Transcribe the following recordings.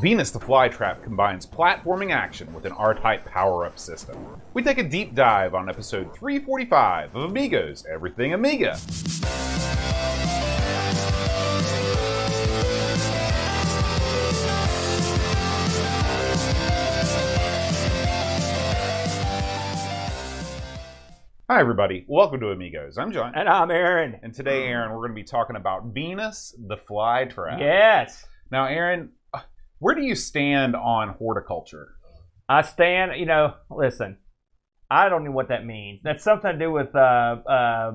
Venus the Flytrap combines platforming action with an R-Type power-up system. We take a deep dive on episode 345 of Amigos Everything Amiga. Hi, everybody. Welcome to Amigos. I'm John. And I'm Aaron. And today, Aaron, we're going to be talking about Venus the Flytrap. Yes. Now, Aaron, where do you stand on horticulture? I stand, you know, listen, I don't know what that means. That's something to do with uh, uh,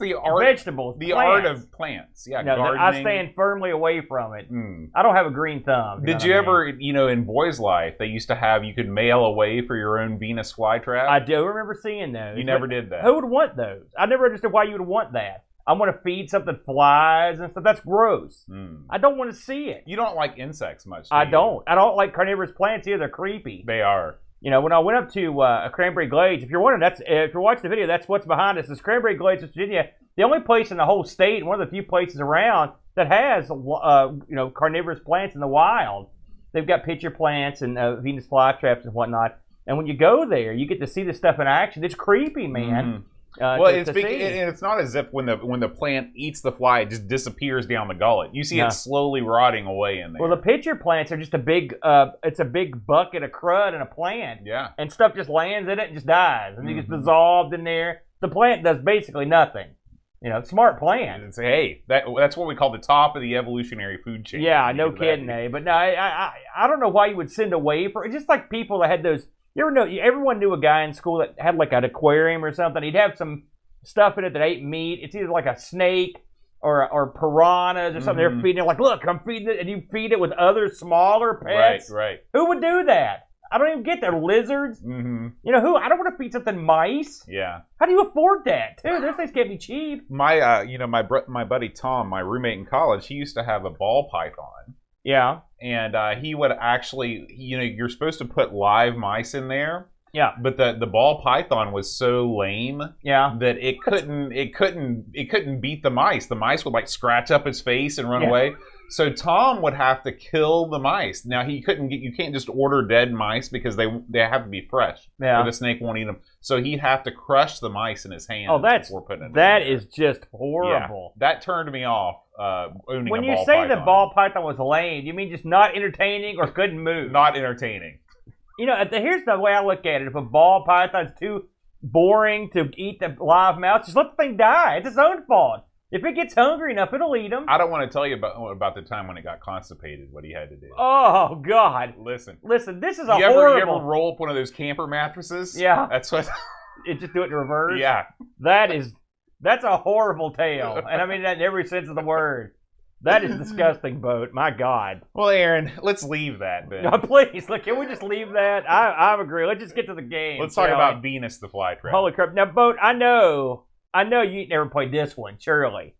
the art, vegetables. the plants. art of plants. Yeah, No, gardening. I stand firmly away from it. Hmm. I don't have a green thumb. know Did you I mean? ever, you know, in Boy's Life, they used to have you could mail away for your own Venus flytrap. I do remember seeing those. you never did that. Who would want those? I never understood why you would want that. I want to feed something flies and stuff. That's gross. Hmm. I don't want to see it. You don't like insects much. Do I you? don't. I don't like carnivorous plants either. They're creepy. They are. You know, when I went up to uh, Cranberry Glades, if you're wondering, that's if you're watching the video, that's what's behind us. Is Cranberry Glades, West Virginia, the only place in the whole state, one of the few places around that has uh, you know carnivorous plants in the wild. They've got pitcher plants and uh, Venus flytraps and whatnot. And when you go there, you get to see this stuff in action. It's creepy, man. Uh. Well, it's to bec- see. and it's not as if when the when the plant eats the fly, it just disappears down the gullet. You see No. it slowly rotting away in there. well, the pitcher plants are just a big. Uh, it's a big bucket of crud and a plant. yeah. and stuff just lands in it and just dies, and it gets Mhm. dissolved in there. The plant does basically nothing. You know, smart plant. And say, hey, that that's what we call the top of the evolutionary food chain. Yeah, no kidding, eh? But no, I, I I don't know why you would send away for just like people that had those. You ever know? Everyone knew a guy in school that had like an aquarium or something. He'd have some stuff in it that ate meat. It's either like a snake or or piranhas or something. Mhm. They're feeding it like, look, I'm feeding it, and you feed it with other smaller pets. right. right. Who would do that? I don't even get there. Lizards. hmm You know who? I don't want to feed something mice. Yeah. How do you afford that, too? Those things can't be cheap. My, uh, you know, my br- my buddy Tom, my roommate in college, he used to have a ball python, Yeah, and uh, he would actually, you know, you're supposed to put live mice in there, yeah, but the the ball python was so lame yeah. that it couldn't it couldn't it couldn't beat the mice. The mice would like scratch up his face and run Yeah. away. So Tom would have to kill the mice. Now he couldn't get you can't just order dead mice because they they have to be fresh. Yeah. Or the snake won't eat them. So he'd have to crush the mice in his hands. Oh, that's before putting it in that there. is just horrible. Yeah, that turned me off. Uh, When you say the ball python was lame, you mean just not entertaining or couldn't move? not entertaining. You know, the- here's the way I look at it: if a ball python's too boring to eat the live mouse, just let the thing die. It's its own fault. If it gets hungry enough, it'll eat them. I don't want to tell you about about the time when it got constipated. What he had to do. Oh God! Listen. Listen, this is a You ever, you ever roll up one of those camper mattresses? Yeah. That's what. It just do it in reverse. yeah. That is that's a horrible tale, and I mean that in every sense of the word. That is disgusting, Bo. My God. Well, Aaron, let's leave that then. No, please, look, can we just leave that? I I agree. Let's just get to the game. Let's talk about? Venus the flytrap. Holy crap! Now, Bo. I know, I know you never played this one. Surely,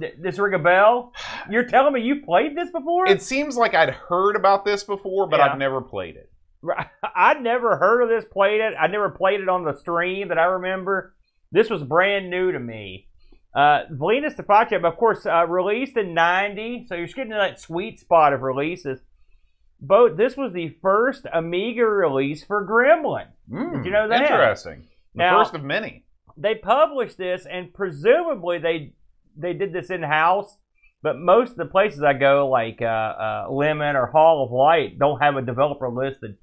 Th- this ring a bell? You're telling me you played this before? It seems like I'd heard about this before, but Yeah. I've never played it. I'd never heard of this, played it. I never played it on the stream that I remember. This was brand new to me. Uh, Venus the Flytrap, of course, uh, released in 90, so you're just getting to that sweet spot of releases. Both, this was the first Amiga release for Gremlin. Mm, you know that? Interesting. The Now- first of many. They published this, and presumably they they did this in house. But most of the places I go, like uh, uh, Lemon or Hall of Light, don't have a developer listed.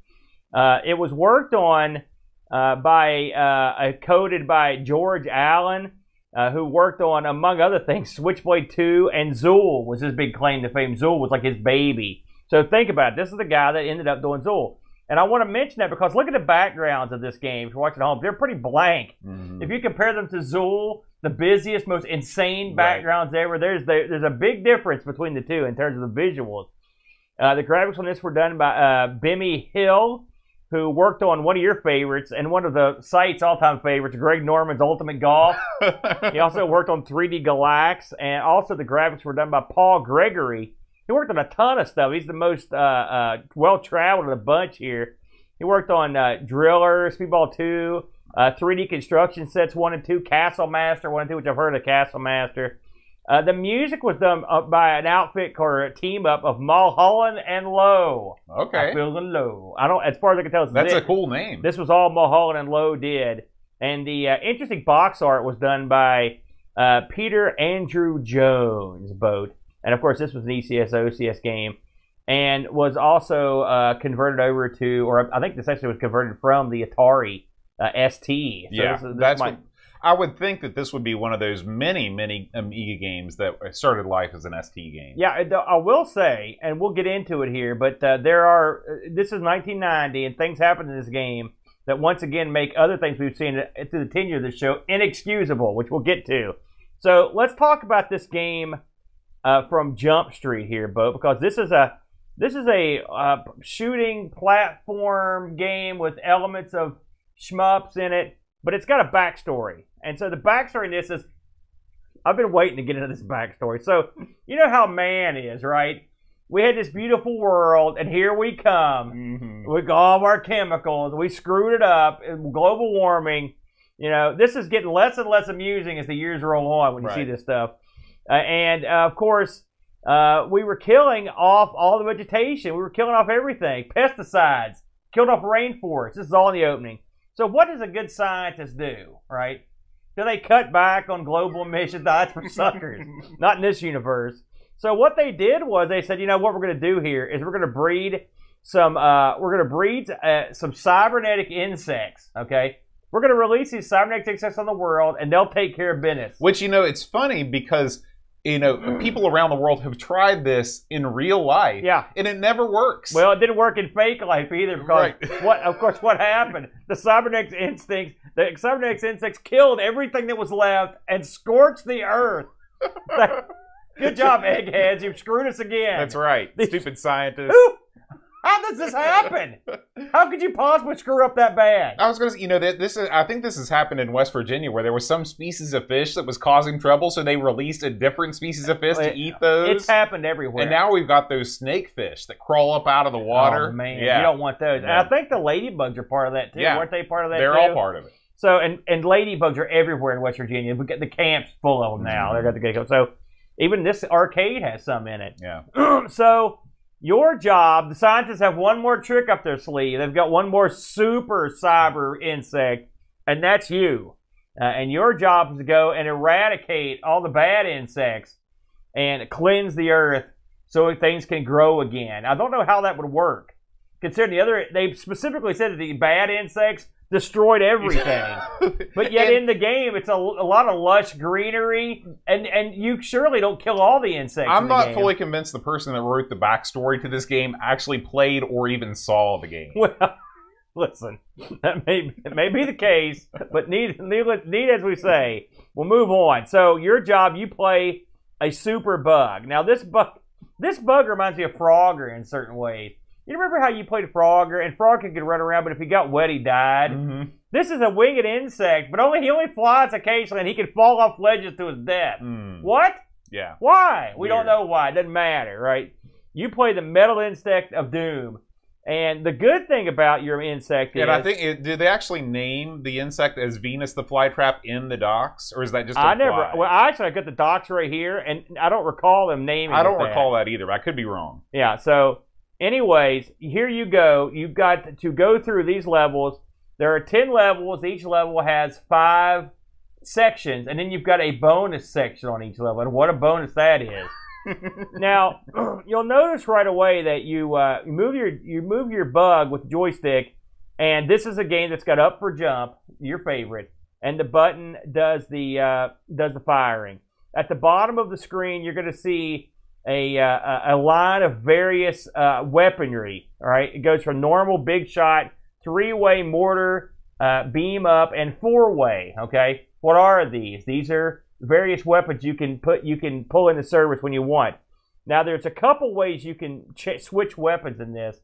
Uh, it was worked on uh, by uh, coded by George Allen, uh, who worked on, among other things, Switchblade 2 and Zool was his big claim to fame. Zool was like his baby. So think about it. This is the guy that ended up doing Zool. And I want to mention that because look at the backgrounds of this game. If you're watching at home, they're pretty blank. Mhm. If you compare them to Zool, the busiest, most insane Right. backgrounds ever, there's there, there's a big difference between the two in terms of the visuals. Uh, the graphics on this were done by uh, Bimmy Hill, who worked on one of your favorites and one of the site's all-time favorites, Greg Norman's Ultimate Golf. he also worked on 3D Galax, and also the graphics were done by Paul Gregory. He worked on a ton of stuff. He's the most uh, uh, well-traveled of the bunch here. He worked on uh, Driller, Speedball 2, uh, 3D construction sets 1 and 2, Castle Master 1 and 2, which I've heard of Castle Master. Uh, the music was done uh, by an outfit or a team up of Mulholland and Lowe. Okay. I'm feeling low. I don't, as far as I can tell, it's That's this, a cool name. This was all Mulholland and Lowe did, and the uh, interesting box art was done by uh, Peter Andrew Jones, Bo, and of course this was an ECS OCS game, and was also uh, converted over to, or I think this actually was converted from the Atari uh, ST. So yeah, this this that's might- what, I would think that this would be one of those many, many Amiga games that started life as an ST game. Yeah, I- will say, and we'll get into it here, but uh, there are. uh, This is 1990, and things happen in this game that once again make other things we've seen through the tenure of the show inexcusable, which we'll get to. So let's talk about this game uh, from Jump Street here, Bo, because this is a this is a uh, shooting platform game with elements of shmups in it, but it's got a backstory, and so the backstory in this is. I've been waiting to get into this backstory. So, you know how man is, right? We had this beautiful world, and here we come Mhm. with all of our chemicals. We screwed it up. Global warming. You know, this is getting less and less amusing as the years roll on when you see this stuff. Uh, and uh, of course, uh, we were killing off all the vegetation. We were killing off everything. Pesticides, killed off rainforests. This is all in the opening. So, what does a good scientist do, right? Do they cut back on global emissions? That's for suckers. Not in this universe. So what they did was they said, you know what we're going to do here is we're going to breed some uh, we're going to breed uh, some cybernetic insects. Okay, we're going to release these cybernetic insects on the world, and they'll take care of business. Which you know, it's funny because you know people around the world have tried this in real life, Yeah. and it never works. Well, it didn't work in fake life either because Right. what, of course, what happened? The cybernetic instincts, the cybernetic insects killed everything that was left and scorched the earth. Good job, eggheads! You've screwed us again. that's right, stupid scientists. How does this happen? How could you possibly screw up that bad? I was going to, say, you know, this is. I think this has happened in West Virginia where there was some species of fish that was causing trouble, so they released a different species of fish to eat those. It's happened everywhere. and now we've got those snake fish that crawl up out of the water. Oh man, yeah, you don't want those. And I think the ladybugs are part of that too. Yeah. Weren't they part of that they're too? all part of it. So and and ladybugs are everywhere in West Virginia. We get the camps full of them now. Mhm. They're got the gecko. So even this arcade has some in it. Yeah. so your job, the scientists have one more trick up their sleeve. They've got one more super cyber insect, and that's you. Uh, and your job is to go and eradicate all the bad insects and cleanse the earth so things can grow again. I don't know how that would work. Considering the other, they specifically said that the bad insects destroyed everything. But yet And- in the game, it's a, a lot of lush greenery, and and you surely don't kill all the insects. I'm in the not game. fully convinced the person that wrote the backstory to this game actually played or even saw the game. Well, listen, that may it may be the case, but need need, need as we say, we'll move on. So your job, you play a super bug. Now this bug, this bug reminds me of Frogger in certain ways. You remember how you played Frogger, and Frogger could run around, but if he got wet, he died. Mm-hmm. This is a winged insect, but only he only flies occasionally, and he can fall off ledges to his death. Mm. What? Yeah. Why? We don't know why. It doesn't matter, right? You play the metal insect of doom. And the good thing about your insect is And I think it, did they actually name the insect as Venus the flytrap in the docs, or is that just? I never well I actually I got the docs right here and I don't recall them naming I don't recall that either. I could be wrong. Yeah, so anyways, here you go. You've got to go through these levels. There are 10 levels. Each level has 5 sections and then you've got a bonus section on each level. And what a bonus that is. now you'll notice right away that you uh, move your you move your bug with joystick, and this is a game that's got up for jump, your favorite, and the button does the uh, does the firing. At the bottom of the screen, you're going to see a uh, a- a line of various uh, weaponry. All right, it goes from normal big shot, three way mortar, uh, beam up, and four way. Okay, what are these? These are various weapons you can put you can pull into service when you want. Now there's a couple ways you can ch- switch weapons in this.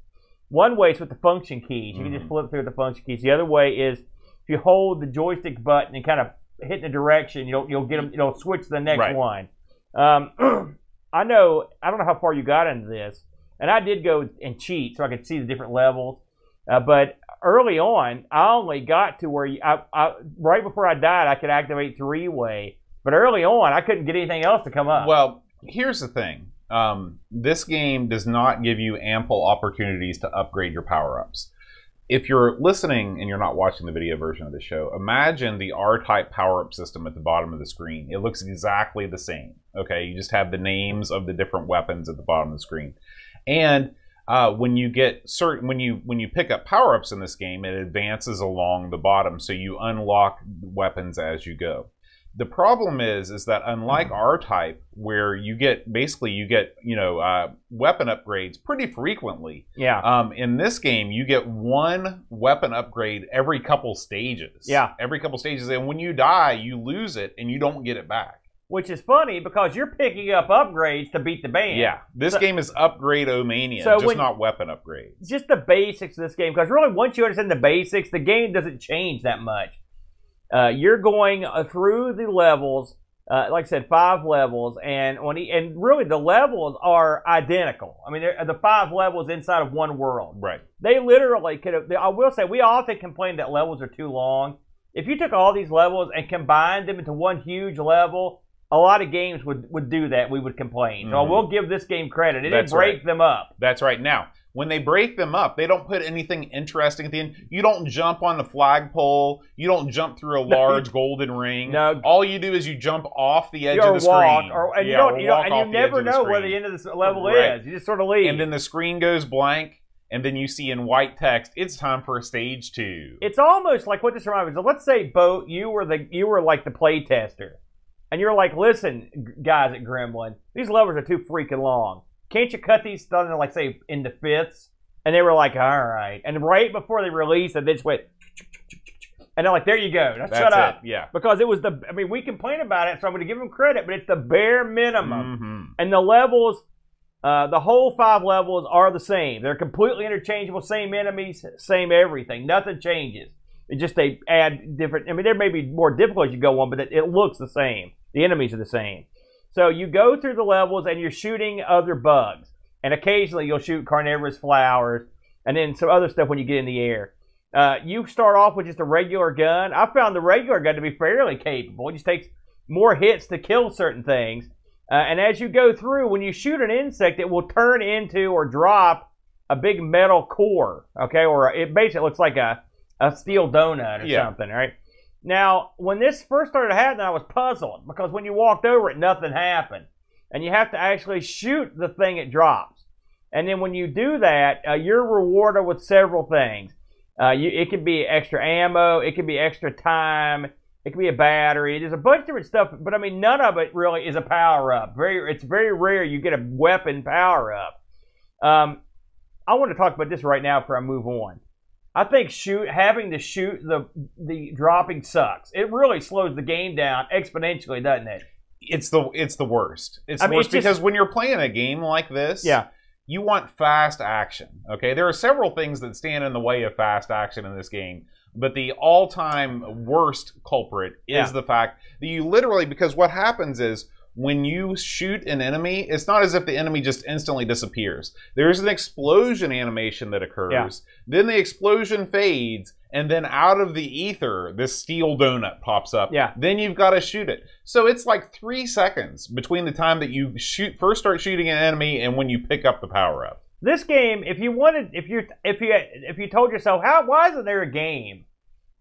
One way is with the function keys. You can just Mhm. flip through the function keys. The other way is if you hold the joystick button and kind of hit in a direction, you'll you'll get them. You'll switch to the next Right. one. Um, I know. I don't know how far you got into this, and I did go and cheat so I could see the different levels. Uh, but early on, I only got to where you, I, I, right before I died, I could activate three way, But early on, I couldn't get anything else to come up. Well, here's the thing. Um, this game does not give you ample opportunities to upgrade your power ups. If you're listening and you're not watching the video version of the show, imagine the R type power up system at the bottom of the screen. It looks exactly the same. Okay, you just have the names of the different weapons at the bottom of the screen. And uh, when you get certain when you when you pick up power ups in this game, it advances along the bottom, so you unlock weapons as you go. The problem is is that unlike R type, where you get basically you get you know uh, weapon upgrades pretty frequently. yeah. Um, in this game, you get one weapon upgrade every couple stages. Yeah. every couple stages, and when you die, you lose it and you don't get it back. Which is funny because you're picking up upgrades to beat the band. Yeah, this So- game is upgrade omania, So just when- not weapon upgrades. just the basics of this game because really once you understand the basics the game doesn't change that much uh, you're going uh, through the levels uh, like i said five levels and when he, and really the levels are identical i mean they're the five levels inside of one world Right. they literally could have i will say we often complain that levels are too long if you took all these levels and combined them into one huge level a lot of games would, would do that we would complain so i Mhm. will give this game credit it That's didn't break right. them up That's right. Now, when they break them up, they don't put anything interesting at the end. You don't jump on the flagpole. You don't jump through a large golden ring. No. All you do is you jump off the edge of the walk, screen. or and Yeah, you don't, or you don't, walk and you never know where the end of this level Right. is. You just sort of leave. And then the screen goes blank, and then you see in white text, "It's time for a stage two. it's almost like what this reminds me. of. Let's say, Bo, you were the you were like the play tester, and you're like, listen, guys at Gremlin, these levels are too freaking long. Can't you cut these down to like say into fifths? And they were like, all right. And right before they released it, they just went, and they're like, there you go. Now That's shut up. it. Yeah. Because it was the, I mean, we complain about it, so I'm going to give them credit, but it's the bare minimum. Mhm. and the levels uh, the whole five levels are the same they're completely interchangeable same enemies same everything nothing changes it just they add different i mean there may be more difficult as you go on but it, it looks the same the enemies are the same so you go through the levels and you're shooting other bugs and occasionally you'll shoot carnivorous flowers and then some other stuff when you get in the air uh, you start off with just a regular gun i found the regular gun to be fairly capable it just takes more hits to kill certain things uh, and as you go through, when you shoot an insect, it will turn into or drop a big metal core. Okay, or it basically looks like a, a steel donut or Yeah. something. Right. Now, when this first started happening, I was puzzled because when you walked over it, nothing happened, and you have to actually shoot the thing it drops. And then when you do that, uh, you're rewarded with several things. Uh, you, it could be extra ammo, it could be extra time, it could be a battery. There's a bunch of different stuff, but I mean, none of it really is a power up. Very, it's very rare you get a weapon power up. Um, I want to talk about this right now before I move on. I think shoot having to shoot the the dropping sucks. It really slows the game down exponentially, doesn't it? It's the it's the worst. It's I the mean, worst it's just- because when you're playing a game like this, Yeah. you want fast action. Okay, there are several things that stand in the way of fast action in this game, but the all-time worst culprit is Yeah. the fact that you literally because what happens is when you shoot an enemy, it's not as if the enemy just instantly disappears. There's an explosion animation that occurs. Yeah. Then the explosion fades, and then out of the ether, this steel donut pops up. Yeah. Then you've got to shoot it. So it's like three seconds between the time that you shoot first start shooting an enemy and when you pick up the power up. This game, if you wanted, if you if you if you told yourself, how why isn't there a game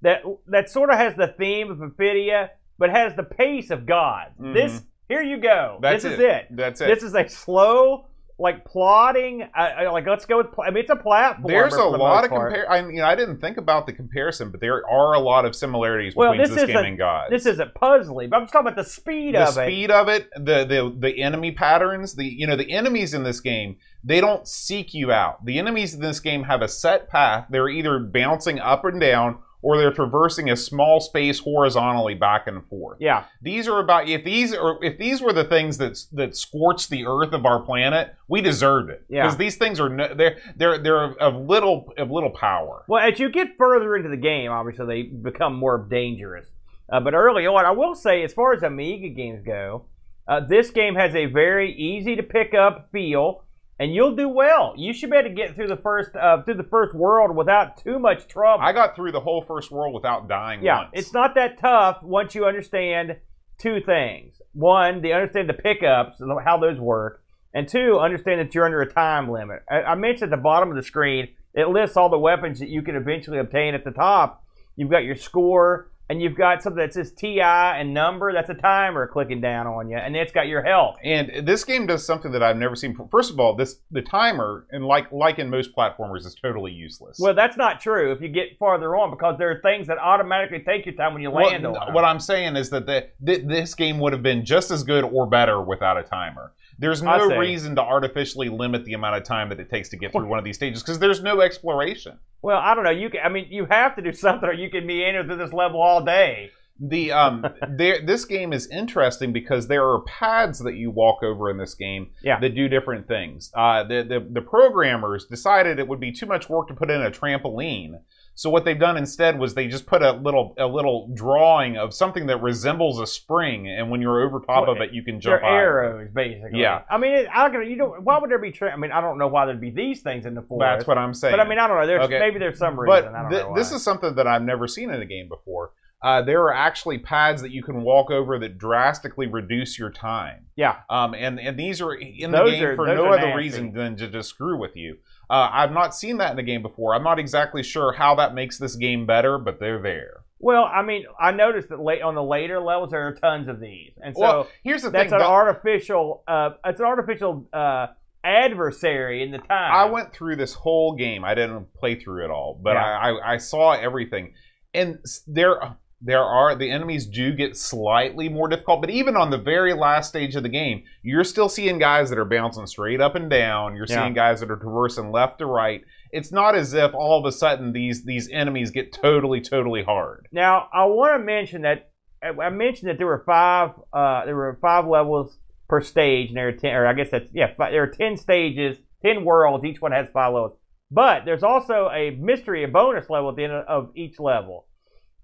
that that sort of has the theme of Apidya, but has the pace of God? Mhm. This here you go. That's this is it. it. That's it. This is a slow, like plodding. Uh, uh, like let's go with. Pl- I mean, it's a platform. There's a the lot of compare. I mean, I didn't think about the comparison, but there are a lot of similarities Well, between this this, game and God. This isn't puzzly, but I'm just talking about the speed the of it. The speed of it, the, the the enemy patterns, the you know the enemies in this game, they don't seek you out. The enemies in this game have a set path. They're either bouncing up and down or they're traversing a small space horizontally back and forth. Yeah, These are about if these are if these were the things that that scorched the earth of our planet, we deserved it Yeah. because these things are no, they're they're they're of little of little power. Well, as you get further into the game, obviously they become more dangerous. Uh, but early on, I will say, as far as Amiga games go, uh, this game has a very easy to pick up feel, and you'll do well. You should be able to get through the first uh, through the first world without too much trouble. I got through the whole first world without dying yeah, once. it's not that tough once you understand two things. One, they understand the pickups, and how those work, and two, understand that you're under a time limit. I, I mentioned at the bottom of the screen, it lists all the weapons that you can eventually obtain at the top. You've got your score, and you've got something that says TI and number. That's a timer clicking down on you, and it's got your health. And this game does something that I've never seen. before. First of all, this the timer, and like like in most platformers, is totally useless. Well, that's not true if you get farther on because there are things that automatically take your time when you Well, land on them. what I'm saying is that the, th- this game would have been just as good or better without a timer. There's no reason to artificially limit the amount of time that it takes to get through one of these stages because there's no exploration. Well, I don't know. You can, I mean, you have to do something, or you can meander through this level all day. The um, there, this game is interesting because there are pads that you walk over in this game Yeah. that do different things. Uh, the, the the programmers decided it would be too much work to put in a trampoline, so what they've done instead was they just put a little a little drawing of something that resembles a spring, and when you're over top of it, you can jump They're arrows, basically. Yeah. I mean, it, I can, you don't. Why would there be? Tra- I mean, I don't know why there'd be these things in the forest. That's what I'm saying. But I mean, I don't know. There's Okay. maybe there's some reason. but don't know. this is something that I've never seen in a game before. Uh, there are actually pads that you can walk over that drastically reduce your time. yeah. Um, and, and these are in Those the game are- for no other nasty. reason than to just screw with you. Uh, I've not seen that in a game before. I'm not exactly sure how that makes this game better, but they're there. Well, I mean, I noticed that late on the later levels there are tons of these, and so well, here's the that's thing. an artificial. Uh, it's an artificial uh, adversary in the time. I went through this whole game. I didn't play through it all, but Yeah. I, I, I saw everything. And there there are the enemies do get slightly more difficult, but even on the very last stage of the game, you're still seeing guys that are bouncing straight up and down. You're Yeah. seeing guys that are traversing left to right. It's not as if all of a sudden these these enemies get totally totally hard. Now, I want to mention that I mentioned that there were five. Uh, there were five levels per stage, and there are ten. Or I guess that's yeah. Five, there are ten stages, ten worlds. Each one has five levels. But there's also a mystery, a bonus level at the end of, of each level.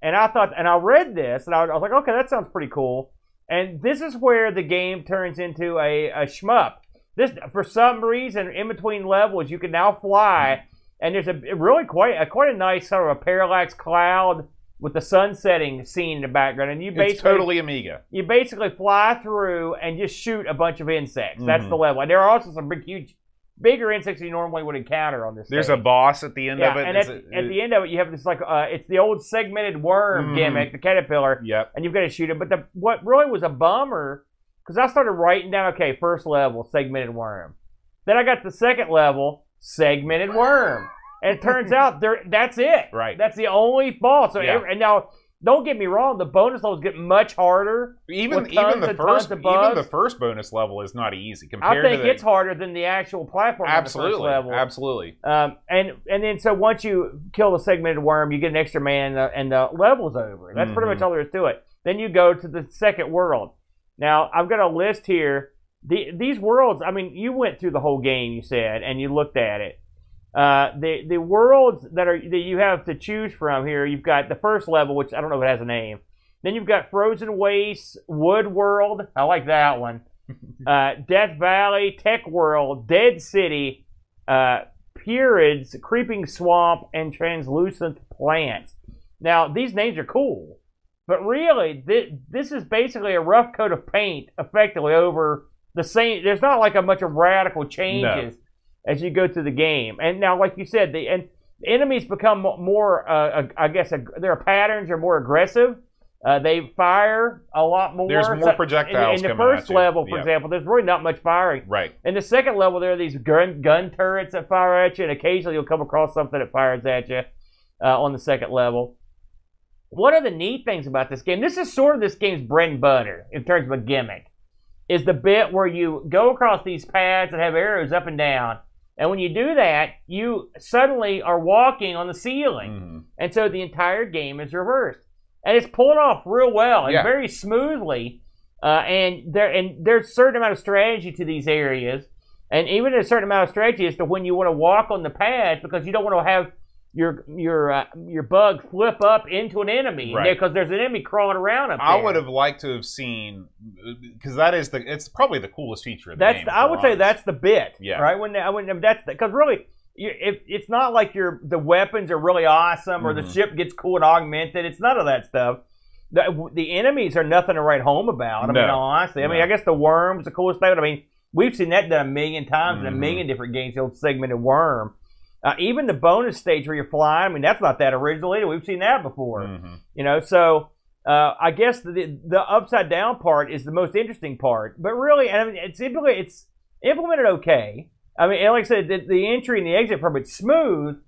And I thought, and I read this, and I was, like, okay, that sounds pretty cool. And this is where the game turns into a, a shmup. This, for some reason, in between levels, you can now fly, and there's a really quite a quite a nice sort of a parallax cloud with the sun setting scene in the background, and you basically It's totally Amiga. you basically fly through and just shoot a bunch of insects. That's Mhm. the level. And there are also some big, huge, bigger insects you normally would encounter on this. There's a boss at the end yeah, of it. and at, a- at the end of it, you have this like uh, it's the old segmented worm Mhm. gimmick, the caterpillar, Yep. and you've got to shoot it. But the what really was a bummer because I started writing down okay, first level segmented worm, then I got the second level segmented worm, and it turns out there that's it. Right. That's the only boss. So Yeah. every- and now. Don't get me wrong; the bonus levels get much harder. Even even the first even the first bonus level is not easy I think to the, it's harder than the actual platform. on the first absolutely level. absolutely. Um, and and then so once you kill the segmented worm, you get an extra man, and the, and the level's over. That's pretty Mhm. much all there is to it. Then you go to the second world. Now I've got a list here. The, these worlds, I mean, you went through the whole game, you said, and you looked at it. Uh, the the worlds that are that you have to choose from here, you've got the first level, which I don't know if it has a name. Then you've got Frozen Waste, Wood World. I like that one. uh, Death Valley, Tech World, Dead City, uh, Purids, Creeping Swamp, and Translucent Plants. Now, these names are cool, but really, thi- this is basically a rough coat of paint effectively over the same. There's not like a bunch of radical changes as you go through the game. And now, like you said, the and enemies become more, uh, I guess, their patterns are more aggressive. Uh, they fire a lot more. There's more So- in- projectiles In, the first level, for Yep. example, there's really not much firing. Right. In the second level, there are these gun, gun turrets that fire at you, and occasionally you'll come across something that fires at you uh, on the second level. One of the neat things about this game, this is sort of this game's bread and butter in terms of a gimmick, is the bit where you go across these paths that have arrows up and down. And when you do that, you suddenly are walking on the ceiling. Mhm. And so the entire game is reversed, and it's pulled off real well and Yeah. very smoothly. Uh, and there and there's a certain amount of strategy to these areas, and even a certain amount of strategy as to when you want to walk on the path because you don't want to have your your uh, your bug flip up into an enemy Right. because there's an enemy crawling around up I there. would have liked to have seen because that is the it's probably the coolest feature of the That's game. the, I would say that's the bit. Yeah. Right. When I when that's because really, you, if it's not like your the weapons are really awesome or the Mhm. ship gets cool and augmented. It's none of that stuff. the, the enemies are nothing to write home about. I mean, honestly, I mean, I guess the worm's the coolest thing. I mean, we've seen that done a million times in a Mhm. million different games. The old segmented worm. Uh, even the bonus stage where you're flying. I mean, that's not that original either. We've seen that before. Mhm. You know, so uh, I guess the the upside down part is the most interesting part. But really, I mean, it's implemented, it's implemented okay. I mean, and like I said, the, the entry and the exit from it's smooth.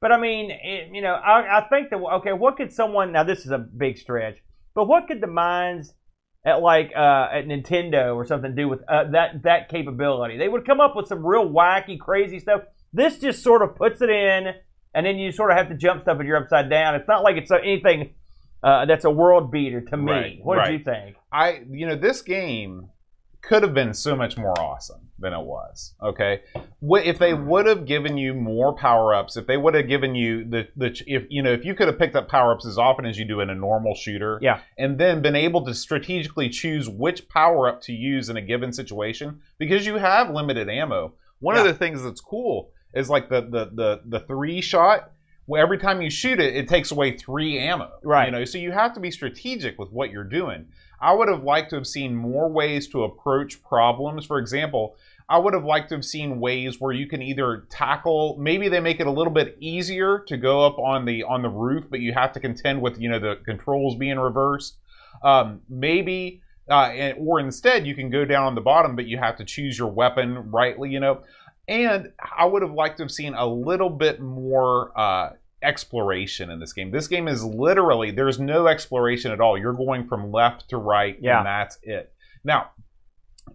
But I mean, it, you know, I, I think that okay, what could someone now? This is a big stretch, but what could the minds at like uh, at Nintendo or something do with uh, that that capability? They would come up with some real wacky, crazy stuff. This just sort of puts it in, and then you sort of have to jump stuff if you're upside down. It's not like it's anything uh, that's a world beater to me. Right, what did you think? I, you know, this game could have been so much more awesome than it was. Okay, if they would have given you more power ups, if they would have given you the the if you know if you could have picked up power ups as often as you do in a normal shooter, Yeah. and then been able to strategically choose which power up to use in a given situation because you have limited ammo. One of the things that's cool is like the the the the three shot. Where every time you shoot it, it takes away three ammo. Right. You know, so you have to be strategic with what you're doing. I would have liked to have seen more ways to approach problems. For example, I would have liked to have seen ways where you can either tackle maybe they make it a little bit easier to go up on the on the roof, but you have to contend with you know the controls being reversed. Um, maybe uh, and, or instead you can go down on the bottom, but you have to choose your weapon rightly. You know, and I would have liked to have seen a little bit more uh, exploration in this game. This game is literally there's no exploration at all. You're going from left to right, Yeah. and that's it. Now,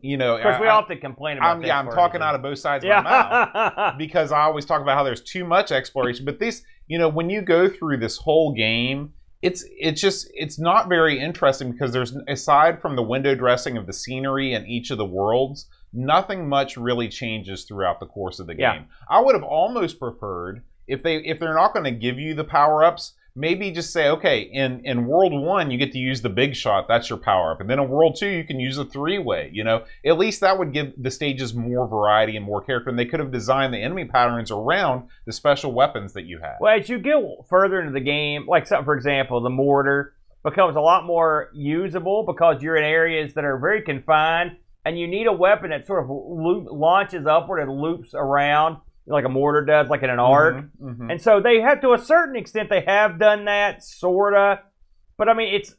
you know, Of course, we I, often complain about I'm, yeah, I'm talking out of both sides of my mouth because I always talk about how there's too much exploration. But this, you know, when you go through this whole game, it's it's just it's not very interesting because there's aside from the window dressing of the scenery and each of the worlds, nothing much really changes throughout the course of the game. Yeah. I would have almost preferred if they if they're not going to give you the power ups. Maybe just say, okay, in, in World One, you get to use the big shot. That's your power up. And then in World Two, you can use a three way. You know, at least that would give the stages more variety and more character. And they could have designed the enemy patterns around the special weapons that you have. Well, as you get further into the game, like so, for example, the mortar becomes a lot more usable because you're in areas that are very confined, and you need a weapon that sort of loop, launches upward and loops around like a mortar does, like in an arc. Mhm, mhm. And so they have, to a certain extent, they have done that, sorta. But I mean, it's.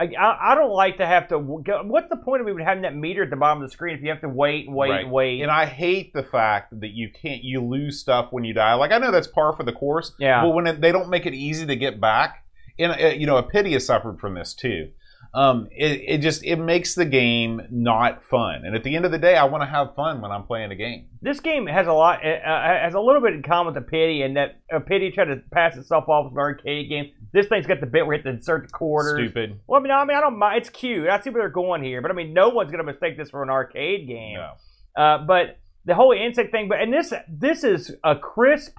I, I don't like to have to. Go, what's the point of even having that meter at the bottom of the screen if you have to wait and wait Right. and wait? And I hate the fact that you can't you lose stuff when you die. Like I know that's par for the course, yeah. but when it, they don't make it easy to get back, and uh, you know, Apidya has suffered from this too. Um, it, it just it makes the game not fun. And at the end of the day, I want to have fun when I'm playing a game. this game has a lot uh, has a little bit in common with the Apidya and that uh, Apidya tried to pass itself off as an arcade game this thing's got the bit where you have to insert the quarters Stupid. well i mean i mean i don't mind it's cute i see where they're going here but i mean no one's going to mistake this for an arcade game No. uh, but the whole insect thing but and this this is a crisp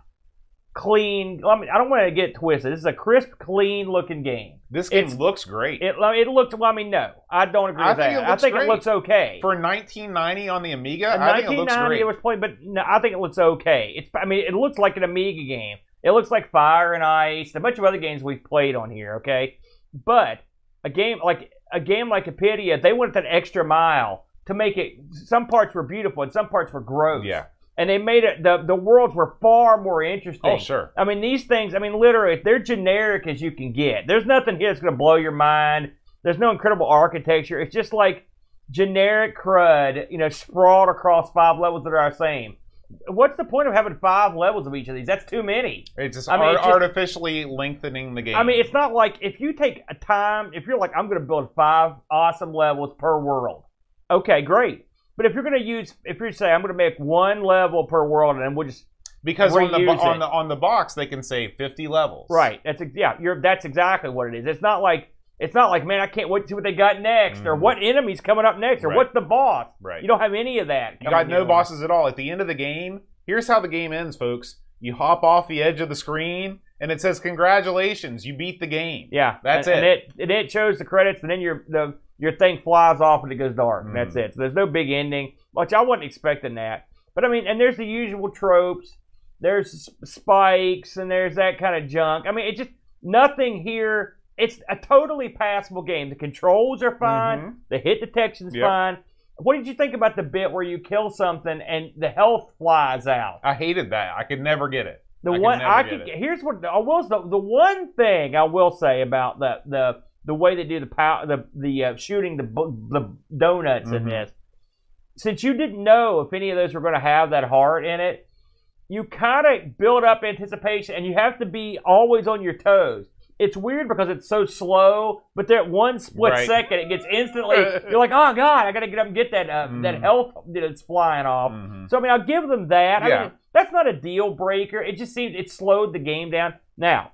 clean i mean i don't want to get twisted this is a crisp clean looking game This game It's- looks great. it, it looks well i mean no i don't agree I with that i think great. it looks okay For 1990 on the Amiga, in I think it looks 1990 great. it was played, but no, I think it looks okay. It's I mean it looks like an Amiga game. It looks like Fire and Ice, a bunch of other games we've played on here. Okay, but a game like a game like Apidya, they went that extra mile to make it. Some parts were beautiful and some parts were gross. yeah. And they made it. the The worlds were far more interesting. Oh, sure. I mean, these things, I mean, literally, they're generic as you can get. There's nothing here that's going to blow your mind. There's no incredible architecture. It's just like generic crud, you know, sprawled across five levels that are the same. What's the point of having five levels of each of these? That's too many. It's just, I mean, ar- it's just- artificially lengthening the game. I mean, it's not like if you take a time, if you're like, I'm going to build five awesome levels per world. Okay, great. But if you're going to use, if you say, I'm going to make one level per world and then we'll just because on the bo- on the on the box they can say 50 levels. Right. That's yeah. You're that's exactly what it is. It's not like it's not like man, I can't wait to see what they got next, or Mhm. what enemy's coming up next, or Right. what's the boss. Right. You don't have any of that. You got no bosses at all. At the end of the game, here's how the game ends, folks. You hop off the edge of the screen, and it says, "Congratulations, you beat the game." Yeah, That's and, it. And it and it shows the credits, and then your the your thing flies off and it goes dark. and That's it. So there's no big ending, which I wasn't expecting that. But I mean, and there's the usual tropes. There's spikes and there's that kind of junk. I mean, it just nothing here it's a totally passable game. The controls are fine. Mhm. The hit detection's Yep. fine. What did you think about the bit where you kill something and the health flies out? I hated that. I could never get it. The I one I could here's what I will the, the one thing I will say about the the the way they do the power the the uh, shooting the the donuts in Mhm. this. Since you didn't know if any of those were going to have that heart in it, you kind of build up anticipation, and you have to be always on your toes. It's weird because it's so slow, but that one split Right. second, it gets instantly. You're like, oh god, I got to get up and get that uh, that Mhm. health that's flying off. Mhm. So I mean, I'll give them that. I Yeah. mean, that's not a deal breaker. It just seems it slowed the game down. Now,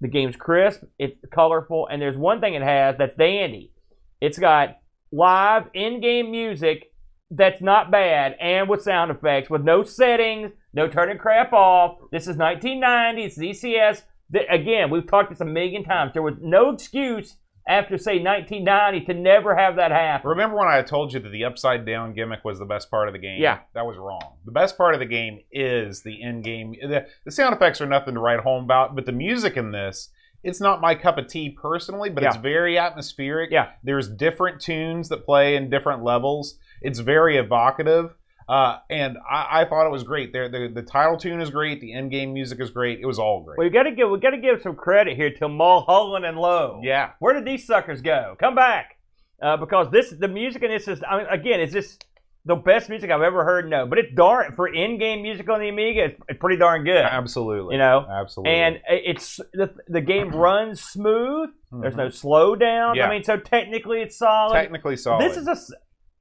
the game's crisp, it's colorful, and there's one thing it has that's dandy. It's got live in-game music that's not bad, and with sound effects, with no settings, no turning crap off. This is 1990. It's ECS. Again, we've talked this a million times. There was no excuse after say 1990 to never have that happen. Remember when I told you that the upside down gimmick was the best part of the game? Yeah. That was wrong. The best part of the game is the end game. The, the sound effects are nothing to write home about, but the music in this, it's not my cup of tea personally, but it's very atmospheric. Yeah. There's different tunes that play in different levels. It's very evocative. Uh, and I, I thought it was great. There, the, the title tune is great. The end game music is great. It was all great. We got to give we got to give some credit here to Mulholland and Lowe. yeah, Where did these suckers go? Come back, uh, because this the music in this is I mean, again, is this the best music I've ever heard? No, but it's darn for in-game music on the Amiga. It's, it's pretty darn good. absolutely. You know, absolutely. and it's the the game runs smooth. There's Mhm. no slowdown. Yeah. I mean, so technically it's solid. technically solid. This is a,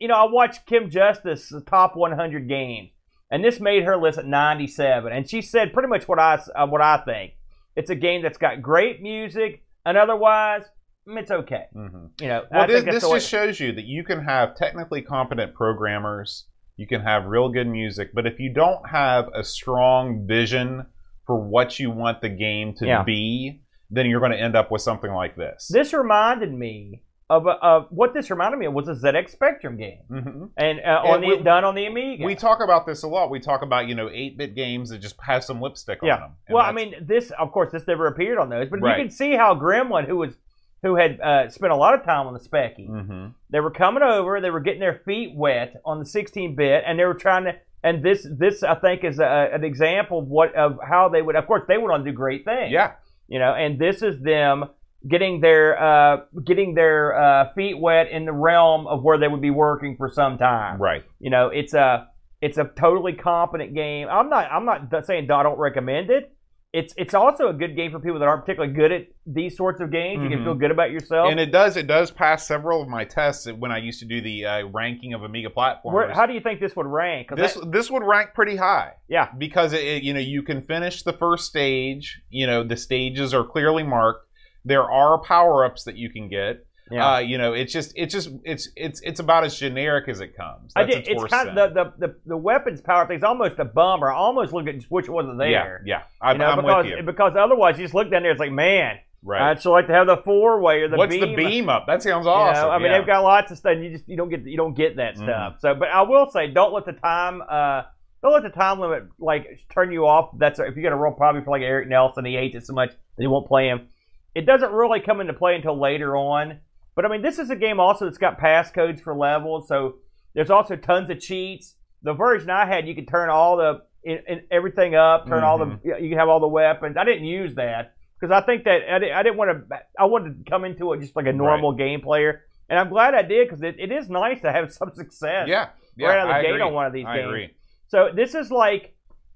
you know, I watched Kim Justice's top 100 games, and this made her list at 97, and she said pretty much what I uh, what I think. It's a game that's got great music, and otherwise, mm, it's okay. Mhm. You know, Well, this, this just shows you that you can have technically competent programmers, you can have real good music, but if you don't have a strong vision for what you want the game to Yeah. be, then you're going to end up with something like this. This reminded me of, of what this reminded me of was a ZX Spectrum game, Mhm. and uh, on And the we- done on the Amiga. We talk about this a lot. We talk about you know eight bit games that just have some lipstick Yeah. on them. Well, I mean, this of course this never appeared on those, but Right. you can see how Gremlin, who was who had uh, spent a lot of time on the Speccy, Mhm. They were coming over. They were getting their feet wet on the 16-bit, and they were trying to. And this, this I think, is a, an example of what of how they would. Of course, they would on to do great things. yeah, You know, and this is them getting their uh, getting their uh, feet wet in the realm of where they would be working for some time. right. You know, it's a it's a totally competent game. I'm not I'm not saying I don't recommend it. It's it's also a good game for people that aren't particularly good at these sorts of games. You can Mhm. feel good about yourself. And it does it does pass several of my tests when I used to do the uh, ranking of Amiga platforms. Where, how do you think this would rank? this that- this would rank pretty high. Yeah. because it, it- you know you can finish the first stage. You know the stages are clearly marked. There are power ups that you can get. yeah. Uh, you know it's just it's just it's it's it's about as generic as it comes. I did. It's kind of the, the, the, the weapons power thing's almost a bummer. I almost look at just wish it wasn't there. Yeah, yeah. I'm, you know, I'm because with you. because otherwise you just look down there. It's like, man, Right. I'd sure like to have the four way or the What's beam. the beam up? That sounds You know, awesome. I mean, yeah. they've got lots of stuff. And you just you don't get you don't get that Mhm. stuff. So, but I will say, don't let the time uh don't let the time limit like turn you off. That's if you got a real problem for like Eric Nelson, he hates it so much that he won't play him. It doesn't really come into play until later on. But I mean, this is a game also that's got passcodes for levels, so there's also tons of cheats. The version I had, you could turn all the in, in everything up, turn all the Mm-hmm. you can have all the weapons. I didn't use that because I think that I didn't, I didn't want to. I wanted to come into it just like a normal game player, and I'm glad I did because it, it is nice to have some success. yeah, yeah. right out of the I gate agree. on one of these I games. agree. So this is like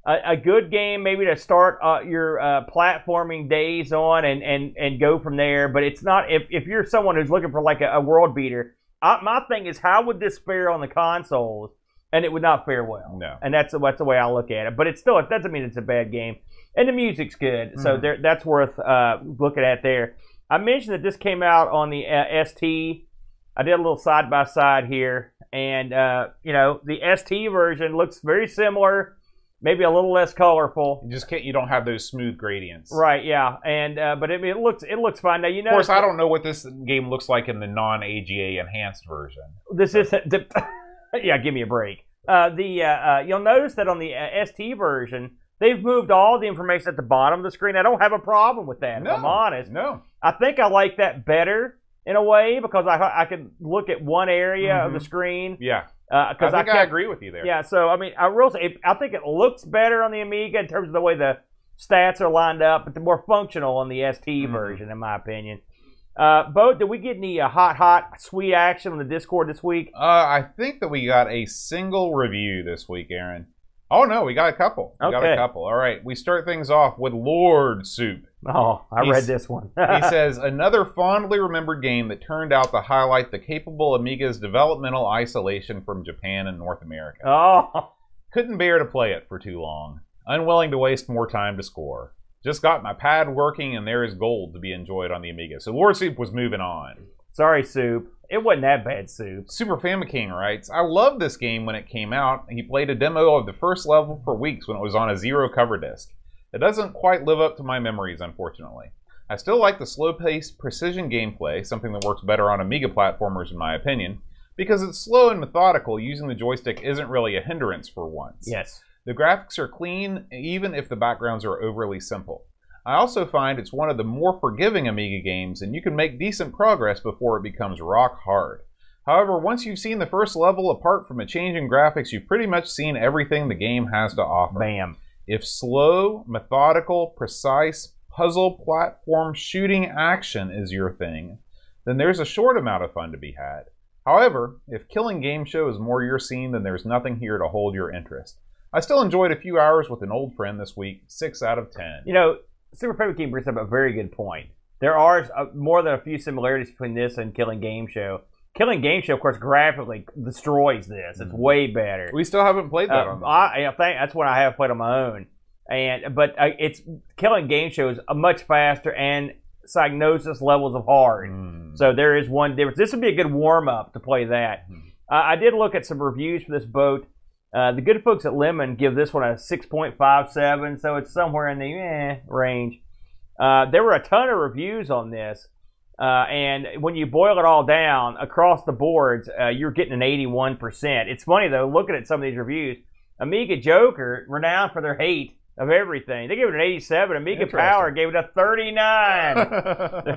a, a good game, maybe to start uh, your uh, platforming days on, and, and and go from there. But it's not if if you're someone who's looking for like a, a world beater. I, my thing is, how would this fare on the consoles? And it would not fare well. No. And that's that's the way I look at it. But it's still it doesn't mean it's a bad game. And the music's good, so Mhm. there, that's worth uh, looking at there. I mentioned that this came out on the uh, ST. I did a little side by side here, and uh, you know the ST version looks very similar, maybe a little less colorful. You just can't. You don't have those smooth gradients. Right? Yeah, and uh, but it, it looks it looks fine. Now you know, Of course, I don't know what this game looks like in the non-AGA enhanced version. this. The, yeah, give me a break. Uh, the uh, uh, you'll notice that on the uh, ST version, They've moved all the information at the bottom of the screen. I don't have a problem with that. no, If I'm honest. No. I think I like that better in a way because I I can look at one area of the Mhm. screen Yeah. Because I I, I, agree with you there. Yeah, so I mean, I say, I think it looks better on the Amiga in terms of the way the stats are lined up, but the more functional on the ST Mhm. version, in my opinion. Uh, Bo, did we get any uh, hot, hot, sweet action on the Discord this week? Uh, I think that we got a single review this week, Aaron. Oh no, we got a couple. We got a couple. All right, we start things off with Lord Soup. Oh, I He's- read this one. He says another fondly remembered game that turned out to highlight the capable Amiga's developmental isolation from Japan and North America. oh, Couldn't bear to play it for too long. Unwilling to waste more time to score. Just got my pad working and there is gold to be enjoyed on the Amiga. So Lord Soup was moving on. sorry, Soup. It wasn't that bad, Soup. Super Famicom writes, I loved this game when it came out. He played a demo of the first level for weeks when it was on a zero cover disc. It doesn't quite live up to my memories, unfortunately. I still like the slow paced precision gameplay, something that works better on Amiga platformers, in my opinion. Because it's slow and methodical, using the joystick isn't really a hindrance for once. Yes. The graphics are clean, even if the backgrounds are overly simple. I also find it's one of the more forgiving Amiga games, and you can make decent progress before it becomes rock hard. However, once you've seen the first level, apart from a change in graphics, you've pretty much seen everything the game has to offer. Bam. If slow, methodical, precise, puzzle platform shooting action is your thing, then there's a short amount of fun to be had. However, if killing game show is more your scene, then there's nothing here to hold your interest. I still enjoyed a few hours with an old friend this week, 6 out of 10. You know, Super Famicom brings up a very good point. There are uh, more than a few similarities between this and Killing Game Show. Killing Game Show, of course, graphically destroys this. It's Mhm. way better. We still haven't played that Uh, on I, I think that's what I have played on my own. And but uh, it's Killing Game Show is a much faster and Psygnosis levels of hard. Mm. So there is one difference. This would be a good warm up to play that. Mhm. Uh, I did look at some reviews for this boat. Uh, the good folks at Lemon give this one a 6.57, so it's somewhere in the eh, range. Uh, there were a ton of reviews on this, uh, and when you boil it all down across the boards, uh, you're getting an 81%. It's funny though, looking at some of these reviews, Amiga Joker, renowned for their hate of everything, they gave it an 87. Amiga Power gave it a 39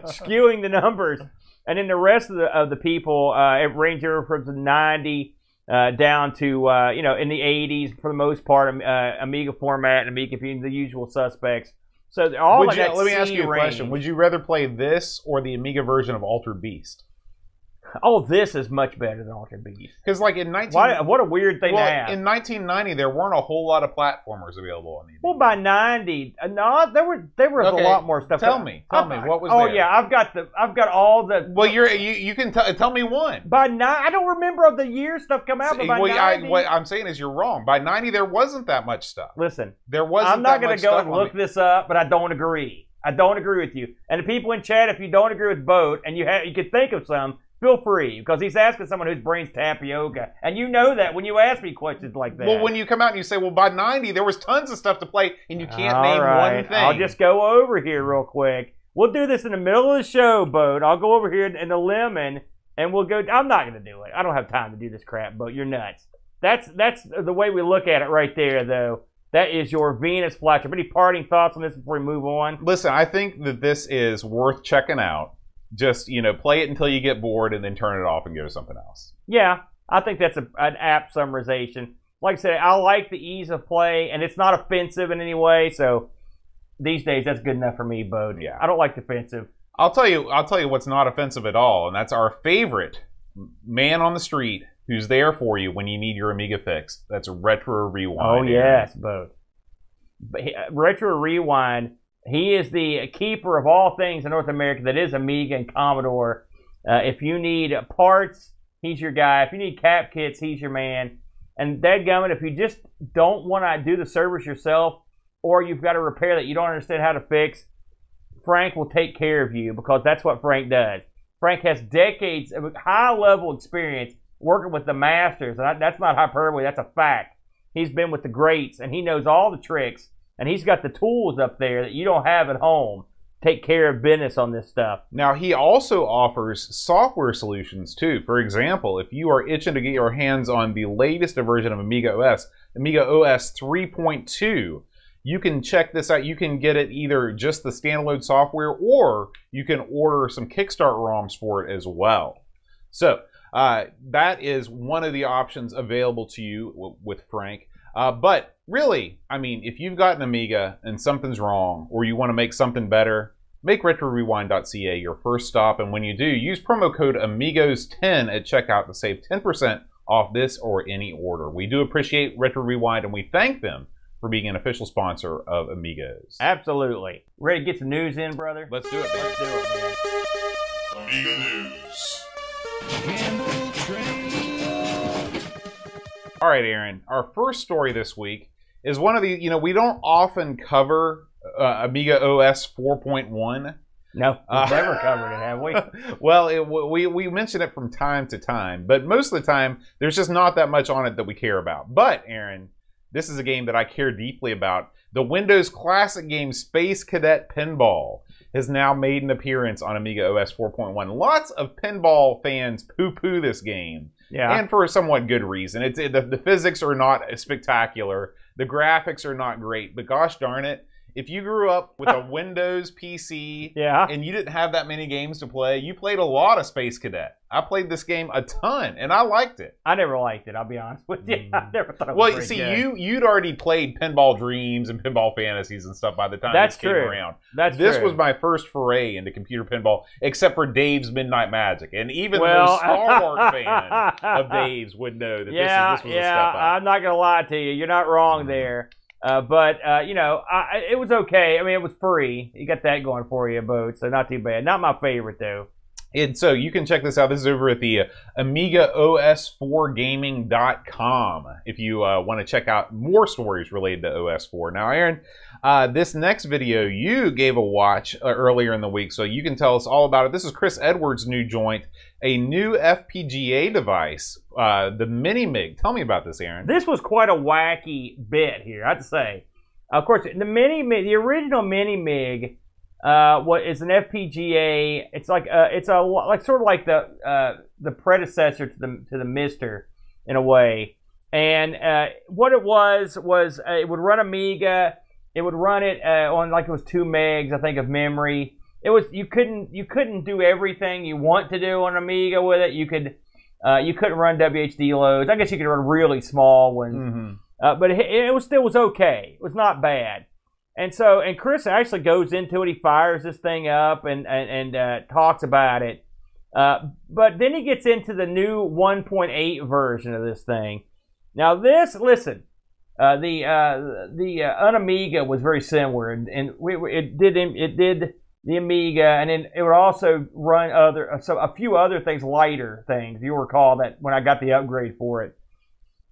skewing the numbers. And then the rest of the of the people, uh, it ranged over from the 90 uh, down to uh, you know in the 80s for the most part, um, uh, Amiga format and Amiga being the usual suspects. So all Would you- that let me ask you a range. question. Would you rather play this or the Amiga version of Altered Beast? Oh, this is much better than Altered Beast. Because like in 19... Why, what a weird thing well, to have. in 1990, there weren't a whole lot of platformers available on the well, by 90, uh, no, there were there was Okay, a lot more stuff. tell me. Tell me, what was Oh there? yeah, I've got the I've got all the. Well, you're you, you can t- tell me one. by nine, I don't remember of the year stuff come out, but by well, I, 90, what I'm saying is you're wrong. By 90, there wasn't that much stuff. listen, There wasn't. I'm not going to go and look this up, but I don't agree. I don't agree with you. And the people in chat, if you don't agree with Boat and you have, you could think of some, feel free because he's asking someone whose brain's tapioca, and you know that when you ask me questions like that. Well, when you come out and you say, "Well, by 90, there was tons of stuff to play," and you can't All name right, one thing. I'll just go over here real quick. We'll do this in the middle of the show, Boat. I'll go over here in the lemon, and we'll go. I'm not going to do it. I don't have time to do this crap, Boat. You're nuts. That's that's the way we look at it right there, though. That is your Venus flytrap. Any parting thoughts on this before we move on? Listen, I think that this is worth checking out. Just you know, play it until you get bored, and then turn it off and go to something else. Yeah, I think that's a, an apt summarization. Like I said, I like the ease of play, and it's not offensive in any way. So these days, that's good enough for me, Bode. Yeah. I don't like defensive. I'll tell you. I'll tell you what's not offensive at all, and that's our favorite man on the street who's there for you when you need your Amiga fix That's Retro Rewind. Oh yes, Bode. Uh, Retro Rewind. He is the keeper of all things in North America that is Amiga and Commodore. Uh, if you need parts, he's your guy. If you need cap kits, he's your man. And dadgummit, if you just don't want to do the service yourself, or you've got a repair that you don't understand how to fix, Frank will take care of you because that's what Frank does. Frank has decades of high level experience working with the masters, and that- that's not hyperbole. That's a fact. He's been with the greats, and he knows all the tricks, and he's got the tools up there that you don't have at home. Take care of business on this stuff. Now, he also offers software solutions too. For example, if you are itching to get your hands on the latest version of Amiga OS, Amiga OS 3.2, you can check this out. You can get it either just the standalone software, or you can order some Kickstart ROMs for it as well. So uh, that is one of the options available to you w- with Frank. Uh, but really, I mean, if you've got an Amiga and something's wrong, or you want to make something better, make RetroRewind.ca your first stop. And when you do, use promo code Amigos10 at checkout to save 10% off this or any order. We do appreciate Retro Rewind and we thank them for being an official sponsor of Amigos. Absolutely. Ready to get some news in, brother? Let's do it, man. Let's do it, man. Amiga News. All right, Aaron. Our first story this week is one of the, you know, we don't often cover uh, Amiga OS 4.1. No, we've Uh, never covered it, have we? well, it, we we mention it from time to time, but most of the time there's just not that much on it that we care about. But Aaron, this is a game that I care deeply about. The Windows classic game Space Cadet Pinball has now made an appearance on Amiga OS 4.1. Lots of pinball fans poo-poo this game, Yeah. and for a somewhat good reason. It's it, the, the physics are not spectacular, the graphics are not great, but gosh darn it, if you grew up with a Windows PC yeah. and you didn't have that many games to play, you played a lot of Space Cadet. I played this game a ton, and I liked it. I never liked it, I'll be honest with you. I never thought it was Well, see, good. you you'd already played Pinball Dreams and Pinball Fantasies and stuff by the time That's this came true. around. That's this true. was my first foray into computer pinball, except for Dave's Midnight Magic, and even well, the Star Wars fan of Dave's would know that yeah, this, is, this was yeah. a step up. I'm not gonna lie to you. You're not wrong Mhm. there. Uh, but uh, you know, I, it was okay. I mean, it was free. You got that going for you, boat. So not too bad. Not my favorite though. And so you can check this out. This is over at the AmigaOS4Gaming.com if you uh, want to check out more stories related to OS4. Now, Aaron, uh, this next video you gave a watch uh, earlier in the week, so you can tell us all about it. This is Chris Edwards' new joint, a new FPGA device, uh, the Mini Mig. Tell me about this, Aaron. This was quite a wacky bit here, I'd say. Of course, the mini mig, the original mini mig, uh, what is an FPGA? It's like uh, it's a like sort of like the uh, the predecessor to the to the Mister in a way. And uh, what it was was uh, it would run Amiga. It would run it uh, on like it was two megs, I think, of memory. It was you couldn't you couldn't do everything you want to do on Amiga with it. You could uh, you couldn't run WHD loads. I guess you could run really small ones. Mhm. Uh, but it, it was still was okay. It was not bad. And so, and Chris actually goes into it. He fires this thing up and and, and uh, talks about it. Uh, but then he gets into the new 1.8 version of this thing. Now, this listen, uh, the uh, the uh, Unamiga was very similar, and, and we, we- it did it did the Amiga, and then it would also run other uh, so a few other things, lighter things. You'll recall that when I got the upgrade for it.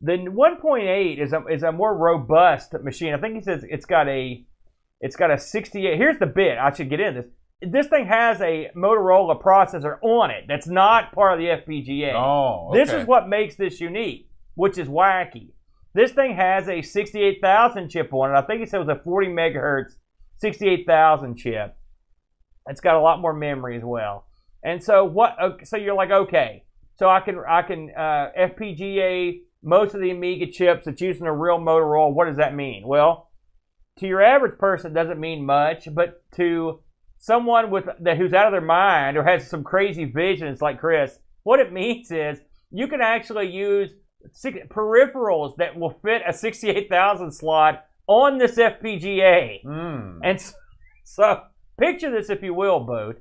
The 1.8 is a, is a more robust machine. I think he says it's got a it's got a 68. Here's the bit. I should get in this. This thing has a Motorola processor on it. That's not part of the FPGA. Oh, This is what makes this unique, which is wacky. This thing has a 68,000 chip on it. I think it said it was a 40 megahertz 68,000 chip. It's got a lot more memory as well. And so what? So you're like, okay, so I can I can uh, FPGA most of the Amiga chips that's using a real Motorola. What does that mean? Well, to your average person, it doesn't mean much, but to someone with that who's out of their mind or has some crazy visions like Chris, what it means is you can actually use peripherals that will fit a 68,000 slot on this FPGA. Mm. And so, so picture this, if you will, Boat.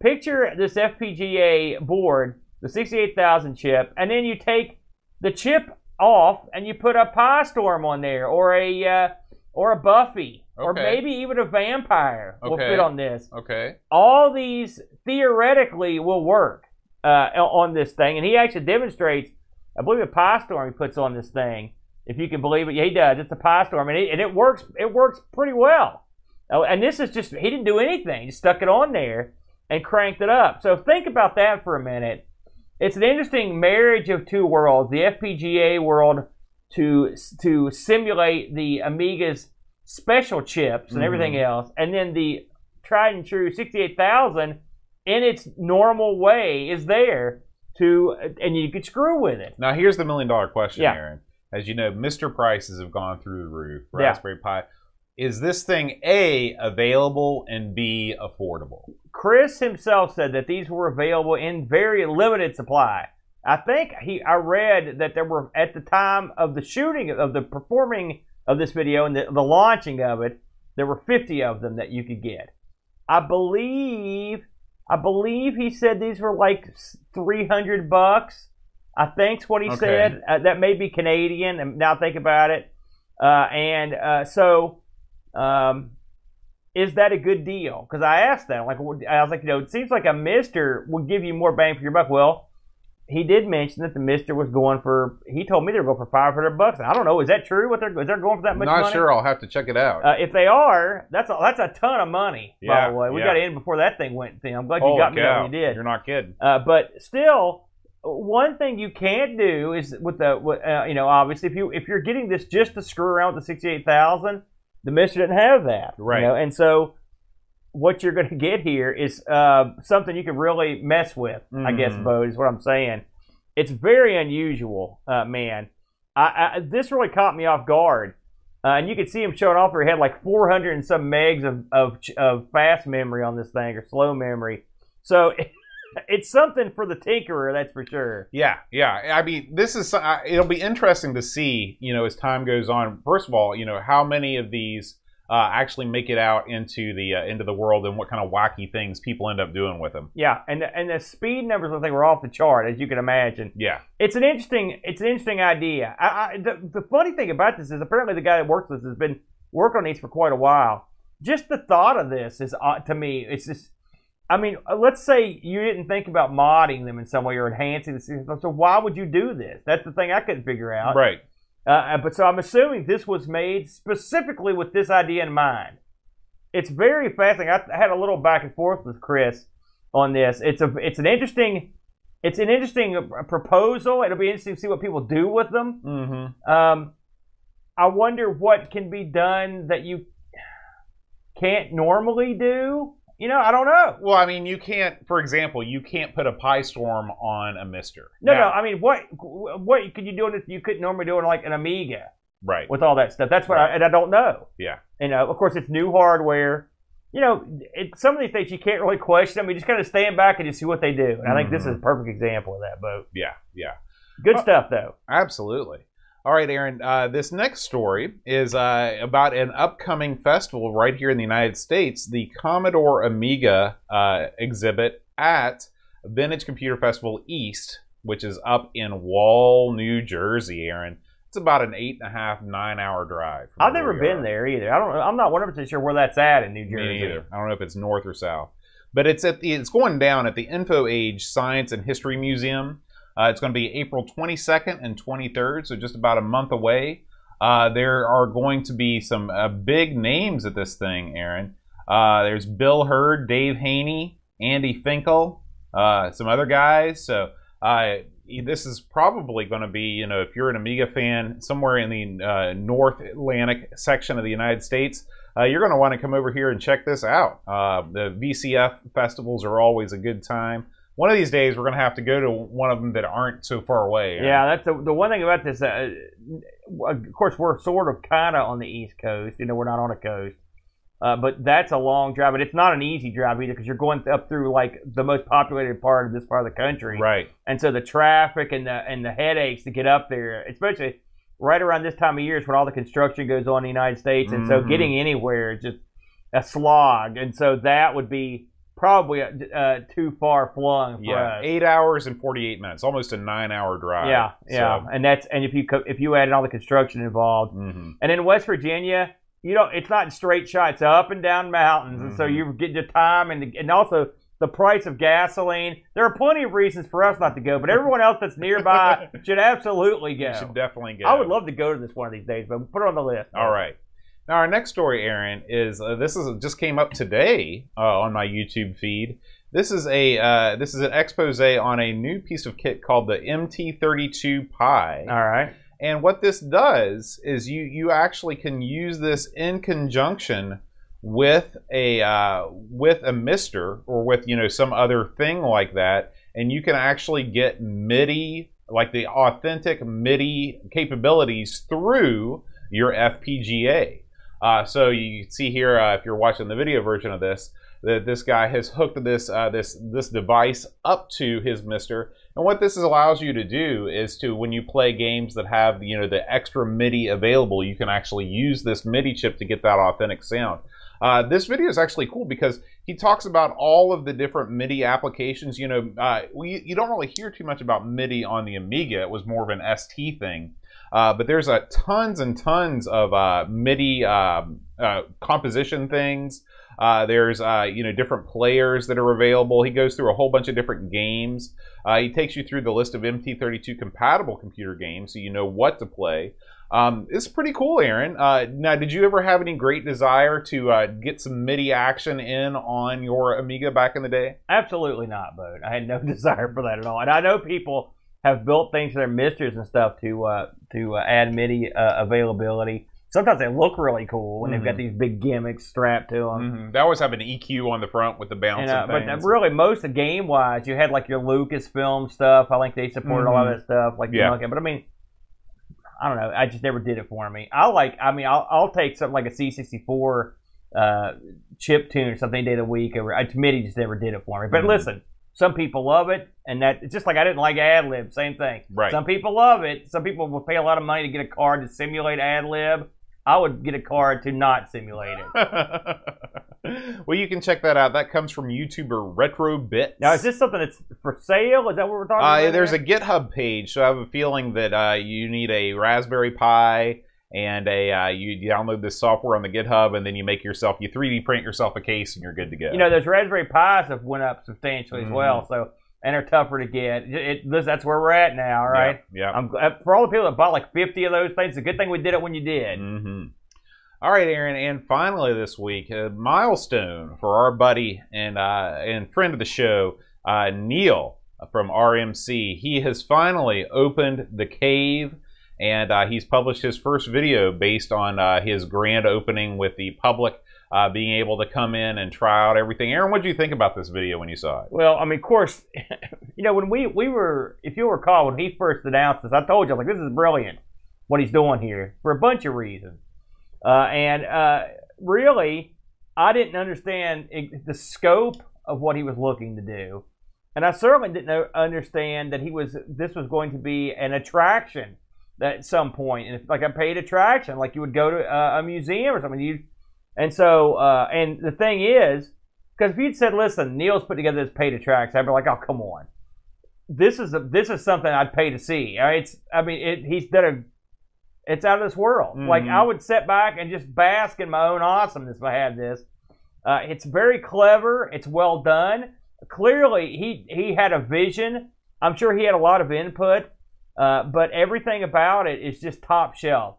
Picture this FPGA board, the 68,000 chip, and then you take the chip off and you put a PiStorm on there or a uh, or a Buffee or maybe even a vampire will fit on this Okay. all these theoretically will work uh, on this thing, and he actually demonstrates. I believe a PiStorm he puts on this thing, if you can believe it. Yeah, he does. It's a PiStorm, and it, and it works. It works pretty well. Oh, and this is just he didn't do anything; he just stuck it on there and cranked it up. So think about that for a minute. It's an interesting marriage of two worlds: the FPGA world to to simulate the Amiga's special chips and everything mm-hmm. else, and then the tried and true 68,000 in its normal way is there to, and you could screw with it. Now here's the million dollar question, Yeah. Aaron. As you know, Mr. Prices have gone through the roof. Yeah. Raspberry Pi. Is this thing A, available, and B, affordable? Chris himself said that these were available in very limited supply. I think he I read that there were at the time of the shooting of the performing of this video and the, the launching of it, there were 50 of them that you could get. I believe I believe he said these were like 300 bucks. I think's what he Okay. said. Uh, that may be Canadian. And now think about it. Uh, and uh, so, um, is that a good deal? Because I asked that. Like, I was like, you know, it seems like a Mister would give you more bang for your buck. Well, he did mention that the Mister was going for. He told me they were going for 500 bucks. I don't know. Is that true? What they're is they're going for that much Not money? sure. I'll have to check it out. Uh, if they are, that's a, that's a ton of money. Yeah, by the way, we yeah. got in before that thing went. Thing. I'm glad you Holy got me cow. when you did. You're not kidding. Uh, but still, one thing you can't do is with the with, uh, you know obviously if you if you're getting this just to screw around with the sixty eight thousand, the Mister didn't have that, Right. You know? And so what you're going to get here is uh, something you can really mess with. I guess, Mhm. Bo, is what I'm saying. It's very unusual, uh, man. I, I, this really caught me off guard. Uh, and you could see him showing off where he had like 400 and some megs of, of, of fast memory on this thing or slow memory. So it's something for the tinkerer, that's for sure. Yeah, yeah. I mean, this is uh, it'll be interesting to see, you know, as time goes on. First of all, you know, how many of these uh, actually make it out into the uh, into the world, and what kind of wacky things people end up doing with them. Yeah, and the, and the speed numbers I think were off the chart, as you can imagine. Yeah, It's an interesting it's an interesting idea. I, I, the, the funny thing about this is apparently the guy that works with this has been working on these for quite a while. Just the thought of this is uh, to me, it's just. I mean, uh, let's say you didn't think about modding them in some way or enhancing the system. So why would you do this? That's the thing I couldn't figure out. right. Uh, but so I'm assuming this was made specifically with this idea in mind. It's very fascinating. I had a little back and forth with Chris on this. It's a it's an interesting it's an interesting uh, proposal. It'll be interesting to see what people do with them. Mm-hmm. Um, I wonder what can be done that you can't normally do. You know, I don't know. Well, I mean, you can't, for example, you can't put a PiStorm on a Mister. No, Now- no. I mean, what what could you do this? You couldn't normally do it like an Amiga Right. with all that stuff. That's what I, and I don't know. Yeah. You know, of course, it's new hardware. You know, it, some of these things you can't really question them. You just kind of stand back and you see what they do. And I think this is a perfect example of that, Bo. Yeah. Yeah. Good Uh, stuff, though. Absolutely. All right, Aaron. Uh, this next story is uh, about an upcoming festival right here in the United States, the Commodore Amiga uh, exhibit at Vintage Computer Festival East, which is up in Wall, New Jersey. Aaron, it's about an eight and a half, nine hour drive. I've never been are. there either. I don't. I'm not 100 percent sure where that's at in New Jersey. Me neither. I don't know if it's north or south, but it's at the it's going down at the Info Age Science and History Museum. Uh, it's going to be April 22nd and 23rd, so just about a month away. Uh, there are going to be some uh, big names at this thing, Aaron. Uh, there's Bill Herd, Dave Haynie, Andy Finkel, uh, some other guys. So uh, this is probably going to be, you know, if you're an Amiga fan somewhere in the North Atlantic section of the United States, you're going to want to come over here and check this out. The VCF festivals are always a good time. One of these days, we're going to have to go to one of them that aren't so far away. Yeah, that's the, the one thing about this. Uh, of course, we're sort of kind of on the East Coast. You know, we're not on a coast. Uh, but that's a long drive, but it's not an easy drive either because you're going up through like the most populated part of this part of the country. Right. and so the traffic and the and the headaches to get up there, especially right around this time of year, is when all the construction goes on in the United States, and so Mhm. getting anywhere is just a slog, and so that would be probably uh, too far flung for Yeah. us. Eight hours and 48 minutes, almost a nine hour drive. yeah, yeah, and that's and if you if you add in all the construction involved, hmm and in West Virginia, you know, it's not straight shot; it's up and down mountains, and so Mhm. you get the time and the, and also the price of gasoline. There are plenty of reasons for us not to go, but everyone else that's nearby should absolutely go. You should definitely go. I would love to go to this one of these days, but put it on the list. All right. Now our next story, Aaron, is uh, this is just came up today uh, on my YouTube feed. This is a uh, this is an expose on a new piece of kit called the MT32 Pi. All right. And what this does is you you actually can use this in conjunction with a uh, with a Mister or with you know some other thing like that, and you can actually get MIDI like the authentic MIDI capabilities through your FPGA. Uh, so you see here, uh, if you're watching the video version of this, that this guy has hooked this uh, this this device up to his Mister. And what this allows you to do is to, when you play games that have you know the extra MIDI available, you can actually use this MIDI chip to get that authentic sound. Uh, this video is actually cool because he talks about all of the different MIDI applications. You know, uh, we, you don't really hear too much about MIDI on the Amiga. It was more of an ST thing. Uh, but there's uh, tons and tons of uh, MIDI um, uh, composition things. There's you know different players that are available. He goes through a whole bunch of different games. He takes you through the list of MT32 compatible computer games, so you know what to play. Um, it's pretty cool, Aaron. Uh, now, did you ever have any great desire to uh, get some MIDI action in on your Amiga back in the day? Absolutely not, Bode. I had no desire for that at all. And I know people have built things for their misters and stuff to uh, to add MIDI availability sometimes they look really cool when mm-hmm. they've got mm-hmm. these big gimmicks strapped to them. Mm-hmm. They always have an EQ on the front with the bouncing and, uh, But really, most of game wise, you had like your Lucasfilm stuff. I think they supported mm-hmm. a lot of mm-hmm. that stuff, like yeah. Monkey. But I mean, I don't know. I just never did it for me. I like. I mean, I'll, I'll take something like a C64 uh, chip tune or something day a week. Or to MIDI just never did it for me. But mm-hmm. listen. Some people love it, and that it's just like I didn't like AdLib. Same thing. Right. Some people love it. Some people will pay a lot of money to get a card to simulate AdLib. I would get a card to not simulate it. well, you can check that out. That comes from YouTuber RetroBits. Now, is this something that's for sale? Is that what we're talking uh, about? There's there? a GitHub page, so I have a feeling that uh, you need a Raspberry Pi and a uh, you download this software on the GitHub, and then you make yourself you 3D print yourself a case, and you're good to go. You know, those Raspberry Pis have went up substantially mm-hmm. as well, so and are tougher to get. It, it, that's where we're at now, right? Yeah. I'm, uh, for all the people that bought like 50 of those things, it's a good thing we did it when you did. Mm-hmm. All right, Aaron, and finally this week, a milestone for our buddy and uh, and friend of the show, uh, Neil from RMC. He has finally opened the cave, and uh, he's published his first video based on uh, his grand opening with the public uh, being able to come in and try out everything. Aaron, what did you think about this video when you saw it? Well, I mean, of course, you know, when we, we were, if you recall, when he first announced this, I told you, like, this is brilliant what he's doing here for a bunch of reasons. Uh, and uh, really, I didn't understand the scope of what he was looking to do. And I certainly didn't understand that he was this was going to be an attraction at some point, and like a paid attraction, like you would go to a, a museum or something. You and so, uh, and the thing is, because if you'd said, "Listen, Neil's put together this paid attraction," I'd be like, "Oh, come on, this is a, this is something I'd pay to see." It's, I mean, it, he's done a, it's out of this world. Mm-hmm. Like I would sit back and just bask in my own awesomeness if I had this. Uh, it's very clever. It's well done. Clearly, he he had a vision. I'm sure he had a lot of input, uh, but everything about it is just top shelf.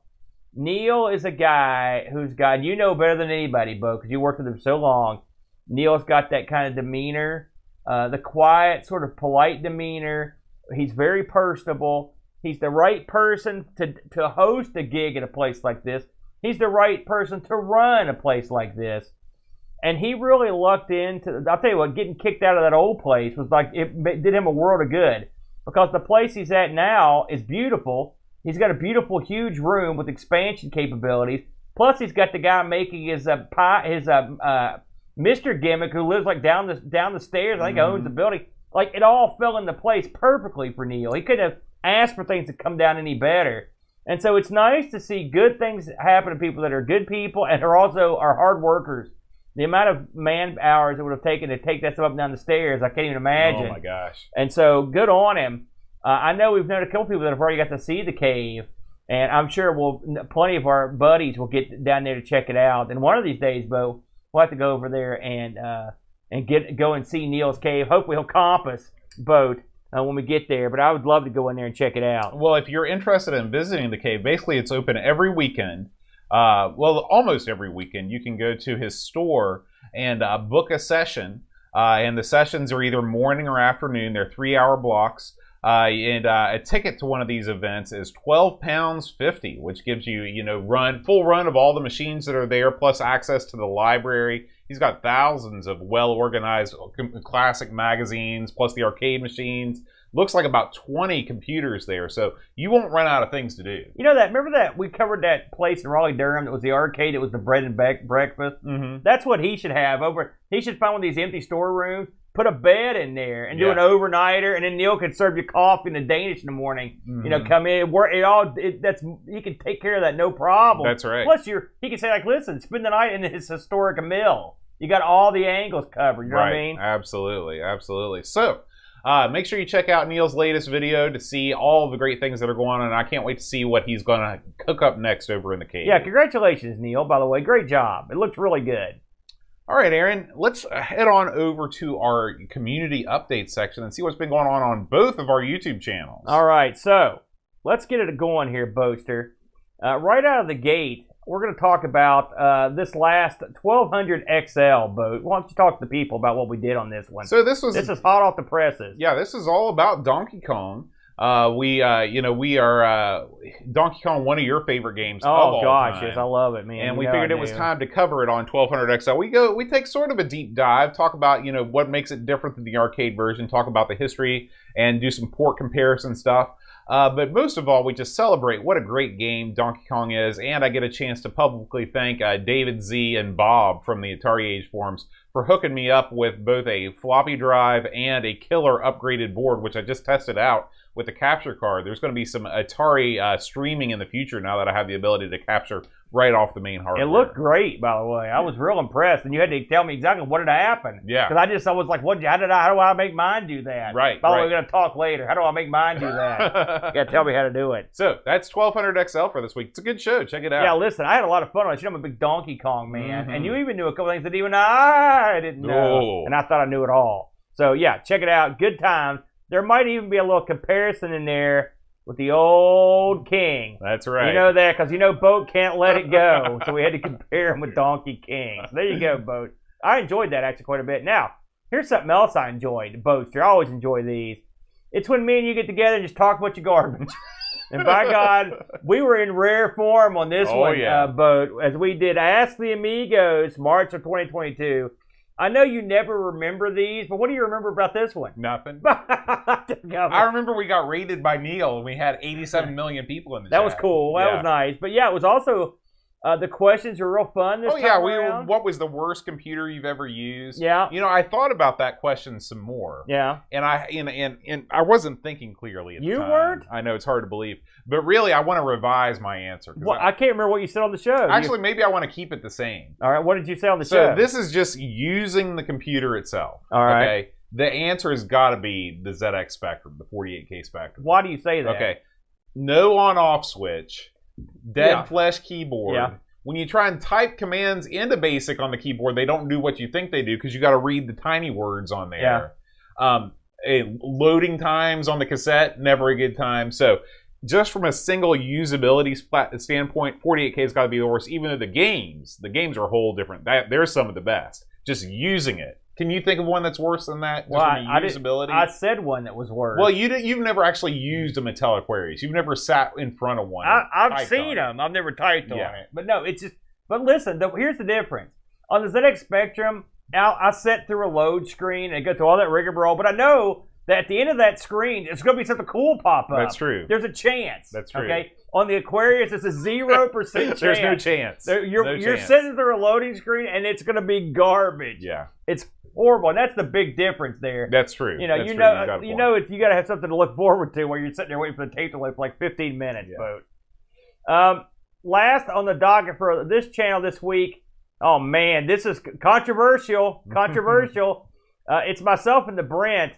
Neil is a guy who's got you know better than anybody, Bo, because you worked with him so long. Neil's got that kind of demeanor, uh, the quiet, sort of polite demeanor. He's very personable. He's the right person to to host a gig at a place like this. He's the right person to run a place like this. And he really lucked into. I'll tell you what, getting kicked out of that old place was like it did him a world of good because the place he's at now is beautiful He's got a beautiful, huge room with expansion capabilities. Plus, he's got the guy making his uh, pie, his uh, uh, Mister gimmick who lives like down the down the stairs. I think mm-hmm. owns the building. Like it all fell into place perfectly for Neil. He couldn't have asked for things to come down any better. And so it's nice to see good things happen to people that are good people and are also are hard workers. The amount of man hours it would have taken to take that stuff up and down the stairs, I can't even imagine. Oh my gosh! And so good on him. Uh, I know we've known a couple people that have already got to see the cave, and I'm sure we'll plenty of our buddies will get down there to check it out. And one of these days, Bo, we'll have to go over there and uh, and get go and see Neil's cave. Hopefully, he'll comp us boat uh, when we get there. But I would love to go in there and check it out. Well, if you're interested in visiting the cave, basically it's open every weekend. Uh, well, almost every weekend. You can go to his store and uh, book a session. Uh, and the sessions are either morning or afternoon. They're three-hour blocks. Uh, and uh, a ticket to one of these events is twelve pounds fifty, which gives you you know run full run of all the machines that are there, plus access to the library. He's got thousands of well organized classic magazines, plus the arcade machines, looks like about 20 computers there. So you won't run out of things to do. You know that? Remember that we covered that place in Raleigh Durham that was the arcade. It was the bread and be- breakfast. Mm-hmm. That's what he should have over. He should find one of these empty storerooms, put a bed in there, and do Yeah. an overnighter, and then Neil could serve you coffee and a Danish in the morning. You know, Mhm. come in, work it all. It, that's he can take care of that no problem. That's right. Plus, you're he can say like, listen, spend the night in his historic mill. You got all the angles covered. You know right. what I mean? Absolutely. Absolutely. So. Uh, make sure you check out Neil's latest video to see all the great things that are going on, and I can't wait to see what he's going to cook up next over in the cave. Yeah, congratulations, Neil. By the way, great job. It looks really good. All right, Aaron, let's head on over to our community update section and see what's been going on on both of our YouTube channels. All right, so let's get it going here, Boaster. Uh, right out of the gate, we're going to talk about uh, this last 1200 XL boat. Why don't you talk to the people about what we did on this one? So this was this is hot off the presses. yeah, this is all about Donkey Kong. Uh, we uh, you know we are uh, Donkey Kong, one of your favorite games. Oh gosh, time. yes, I love it, man. and we figured it was time to cover it on 1200 XL. We go, we take sort of a deep dive, talk about you know what makes it different than the arcade version, talk about the history, and do some port comparison stuff. Uh, but most of all, we just celebrate what a great game Donkey Kong is, and I get a chance to publicly thank uh, David Z and Bob from the Atari Age forums for hooking me up with both a floppy drive and a killer upgraded board, which I just tested out with the capture card. There's going to be some Atari uh, streaming in the future now that I have the ability to capture right off the main hardware. It looked great, by the way. I was real impressed, and you had to tell me exactly what had happened. Yeah. Because I just I was like, what? How did I? How do I make mine do that? Right, By the way, we're gonna talk later. How do I make mine do that? you gotta tell me how to do it. so that's 1200 XL for this week. It's a good show. Check it out. Yeah, listen, I had a lot of fun on it. You know, I'm a big Donkey Kong man, Mhm. and you even knew a couple things that even I didn't know, Oh. and I thought I knew it all. So yeah, check it out. Good times. There might even be a little comparison in there with the old King. That's right. You know that because you know Boat can't let it go, so we had to compare him with Donkey King. So there you go, Boat. I enjoyed that actually quite a bit. Now, here's something else I enjoyed, Boaster. I always enjoy these. It's when me and you get together and just talk about your garbage. And by God, we were in rare form on this Oh, one, yeah. uh, boat, as we did Ask the Amigos, March of 2022. I know you never remember these, but what do you remember about this one? Nothing. I remember we got rated by Neil and we had 87 million people in the That chat. was cool. That Yeah. was nice. But yeah, it was also uh, the questions were real fun this Oh yeah, we around. what was the worst computer you've ever used? Yeah, You know, I thought about that question some more. yeah. And I and, and and I wasn't thinking clearly at the You weren't? I know it's hard to believe. But really I want to revise my answer. Well, I- I can't remember what you said on the show. You- actually maybe I want to keep it the same. all right. What did you say on the So show? So this is just using the computer itself. All right. Okay. The answer has got to be the ZX Spectrum, the 48K Spectrum. Why do you say that? Okay. No on off switch. Dead Yeah. flesh keyboard. Yeah. When you try and type commands into BASIC on the keyboard, they don't do what you think they do because you got to read the tiny words on there. Um, eh, loading times on the cassette, never a good time. So, just from a single usability standpoint, 48K has got to be the worst. Even though the games, the games are a whole different. That, they're some of the best. Just using it. Can you think of one that's worse than that? Well, I- I did-. I said one that was worse. Well, you you've never actually used a Mattel Aquarius. You've never sat in front of one. I, I've seen them. I've never typed Yeah. on it. But no, it's just. But listen, the, here's the difference. On the ZX Spectrum, I, I set through a load screen and go through all that rigmarole. But I know that at the end of that screen, it's going to be something cool pop up. That's true. There's a chance. That's true. Okay. On the Aquarius, it's a zero percent chance. There's no chance. There- You're, No you're chance. sitting through a loading screen and it's going to be garbage. Yeah, It's horrible. And that's the big difference there. that's true. You know, That's you true. know, a you know, if you got to have something to look forward to while you're sitting there waiting for the tape to load for like 15 minutes. Yeah. Boat. Um, last on the docket for this channel this week. Oh man, this is controversial. Controversial. uh, it's myself and the Brent.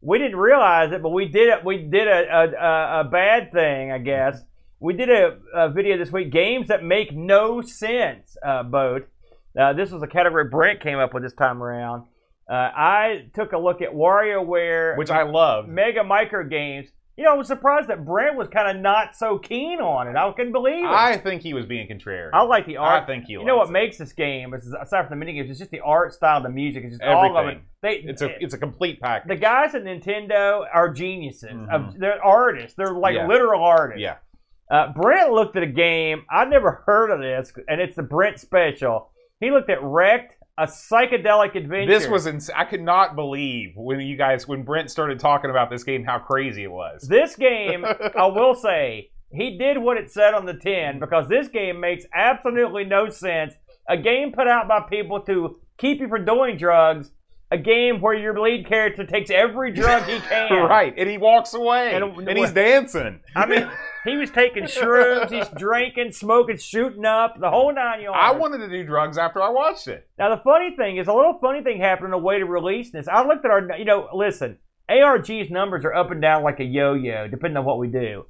We didn't realize it, but we did it. We did a a, a, a bad thing, I guess. We did a, a video this week. Games that make no sense. Uh, boat. Uh, this was a category Brent came up with this time around. Uh, I took a look at WarioWare, which I love. Mega Micro Games. You know, I was surprised that Brent was kind of not so keen on it. I couldn't believe it. I think he was being contrary. I like the art. I think he. you know what likes makes this game, is, aside from the minigames, it's just the art style, the music, it's just all of it. They. It's a it's a complete package. the guys at Nintendo are geniuses. Mhm. They're artists. They're like Yeah. literal artists. yeah. Uh, Brent looked at a game. I'd never heard of this, and it's the Brent special. He looked at Wrecked a psychedelic adventure. This was ins- I could not believe when you guys when Brent started talking about this game how crazy it was. This game, I will say, he did what it said on the tin because this game makes absolutely no sense. A game put out by people to keep you from doing drugs. A game where your lead character takes every drug he can. right, and he walks away, And- and, he's dancing. I mean, he was taking shrooms, he's drinking, smoking, shooting up, the whole nine yards. I wanted to do drugs after I watched it. Now the funny thing is, a little funny thing happened on the way to release this. I looked at our, you know, listen, ARG's numbers are up and down like a yo-yo, depending on what we do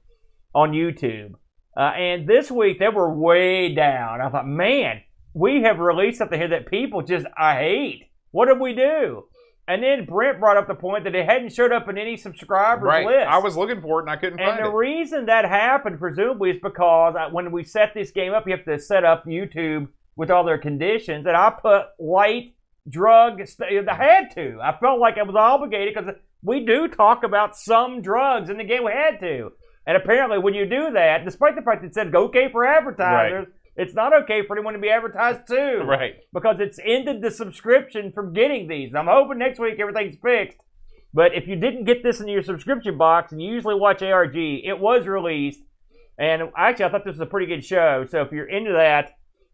on YouTube. Uh, and this week they were way down. I thought, man, we have released something here that people just I hate. What did we do? And then Brent brought up the point that it hadn't showed up in any subscribers Right, list. I was looking for it and I couldn't And find it. And the reason that happened, presumably, is because I, when we set this game up, you have to set up YouTube with all their conditions, and I put light drug. St- I had to. I felt like I was obligated because we do talk about some drugs in the game. We had to, and apparently, when you do that, despite the fact that it said go okay for advertisers, it's not okay for anyone to be advertised to right. because it's ended the subscription from getting these. I'm hoping next week everything's fixed. But if you didn't get this in your subscription box and you usually watch ARG, it was released. And actually, I thought this was a pretty good show. So if you're into that,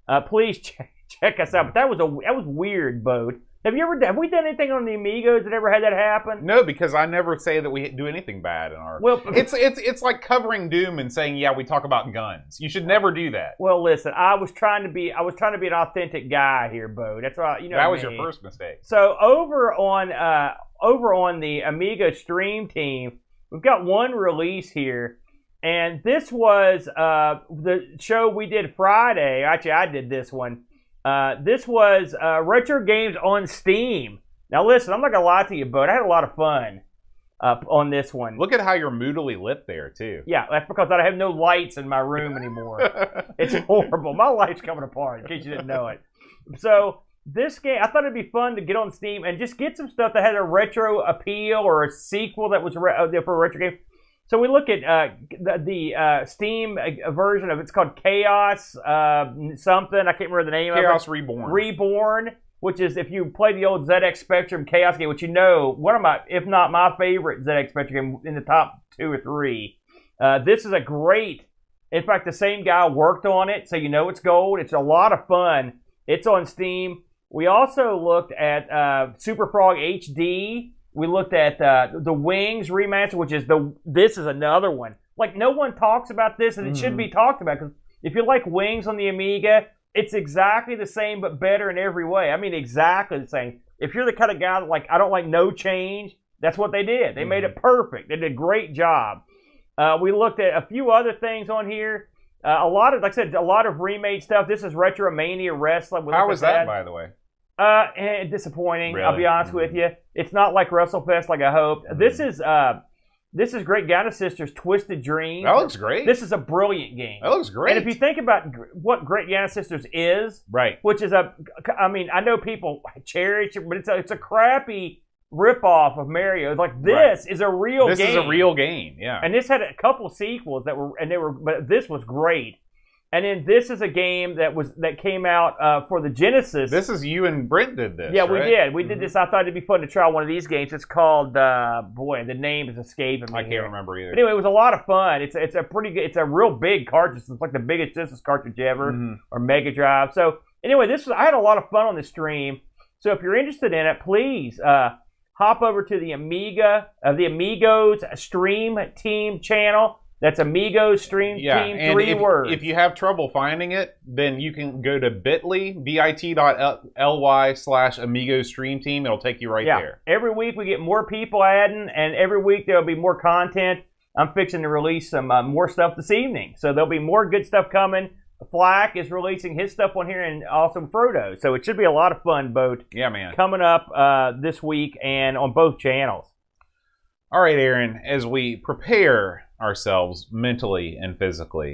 uh, please check, check us out. But that was a that was weird, boat. Have you ever have we done anything on the Amigos that ever had that happen? No, because I never say that we do anything bad in our. Well, it's it's it's like covering Doom and saying, "Yeah, we talk about guns." You should never do that. well, listen, I was trying to be I was trying to be an authentic guy here, Bo. That's right. You know that was me. your first mistake. So over on uh, over on the Amiga Stream team, we've got one release here, and this was uh, the show we did Friday. Actually, I did this one. Uh, this was uh, retro games on Steam. Now, listen, I'm not gonna lie to you, but I had a lot of fun uh, on this one. Look at how you're moodily lit there too. Yeah, that's because I have no lights in my room anymore. It's horrible. My life's coming apart, in case you didn't know it. So this game, I thought it'd be fun to get on Steam and just get some stuff that had a retro appeal or a sequel that was re- uh, for a retro game. So we look at uh, the, the uh, Steam uh, version of it's called Chaos uh, something. I can't remember the name Chaos of it. Chaos Reborn. Reborn, which is if you play the old ZX Spectrum Chaos game, which you know one of my, if not my favorite ZX Spectrum game in the top two or three. Uh, this is a great. In fact, the same guy worked on it, so you know it's gold. It's a lot of fun. It's on Steam. We also looked at uh, Super Frog HD. We looked at uh, the Wings remaster, which is the. This is another one. Like no one talks about this, and it should Mhm. be talked about because if you like Wings on the Amiga, it's exactly the same but better in every way. I mean, exactly the same. If you're the kind of guy that like I don't like no change, that's what they did. They made it perfect. They did a great job. Uh, we looked at a few other things on here. Uh, a lot of, like I said, a lot of remade stuff. This is Retromania Wrestling. How was at that, by the way? Uh, eh, disappointing. I'll be Really? honest with you. It's not like WrestleFest like I hoped. Mhm. This is uh, this is Great Giana Sisters Twisted Dreams. That looks great. This is a brilliant game. that looks great. And if you think about what Great Giana Sisters is, right. which is a, I mean, I know people cherish it, but it's a, it's a crappy ripoff of Mario. It's like this Right. is a real This game. is a real game. Yeah. And this had a couple sequels that were, and they were, but this was great. And then this is a game that was that came out uh, for the Genesis. this is you and Brent did this. yeah, we right? did. We did Mhm. this. I thought it'd be fun to try one of these games. It's called, uh, boy, the name is escaping me. I can't here. remember either. But anyway, it was a lot of fun. It's it's a pretty good. It's a real big cartridge. It's like the biggest Genesis cartridge ever Mhm. or Mega Drive. So anyway, this was I had a lot of fun on the stream. So if you're interested in it, please uh, hop over to the Amiga of the Amigos Stream Team channel. That's Amigo Stream Yeah, Team. and Three if, words. if you have trouble finding it, then you can go to bit.ly, bit.ly slash Amigo Stream Team. It'll take you right yeah. there. Every week we get more people adding, and every week there'll be more content. I'm fixing to release some uh, more stuff this evening, so there'll be more good stuff coming. Flack is releasing his stuff on here, and awesome Frodo. So it should be a lot of fun, boat Yeah, man. coming up uh, this week and on both channels. All right, Aaron, as we prepare ourselves mentally and physically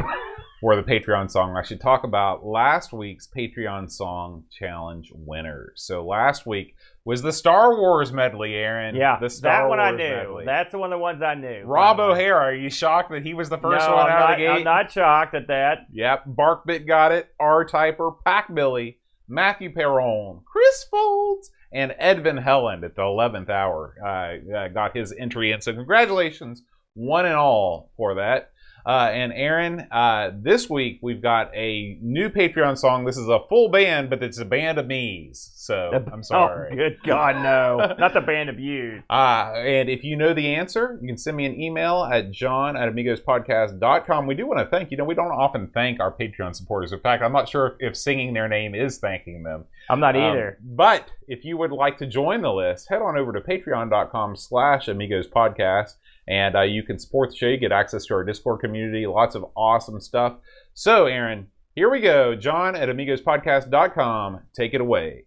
for the Patreon song, I should talk about last week's Patreon song challenge winners. So last week was the Star Wars medley, Aaron. Yeah, the Star that one I Wars knew. medley. That's one of the ones I knew. Rob. O'Hara, are you shocked that he was the first no, one I'm out not, of the gate? I'm not shocked at that. Yep, Barkbit got it. R Typer, Pack Billy, Matthew Perron, Chris Folds, and Edvin Helland at the 11th hour uh, uh, got his entry in. So congratulations, one and all, for that. Uh, and Aaron, uh, this week we've got a new Patreon song. This is a full band, but it's a band of me's. So I'm sorry. Oh, good God, no. Not the band of you. Uh, and if you know the answer, you can send me an email at john at amigospodcast.com. We do want to thank, you know, we don't often thank our Patreon supporters. In fact, I'm not sure if singing their name is thanking them. I'm not Um, either. but if you would like to join the list, head on over to patreon.com slash amigos podcast and uh, you can support the show. You get access to our Discord community, lots of awesome stuff. So, Aaron, here we go. John at amigospodcast.com. Take it away.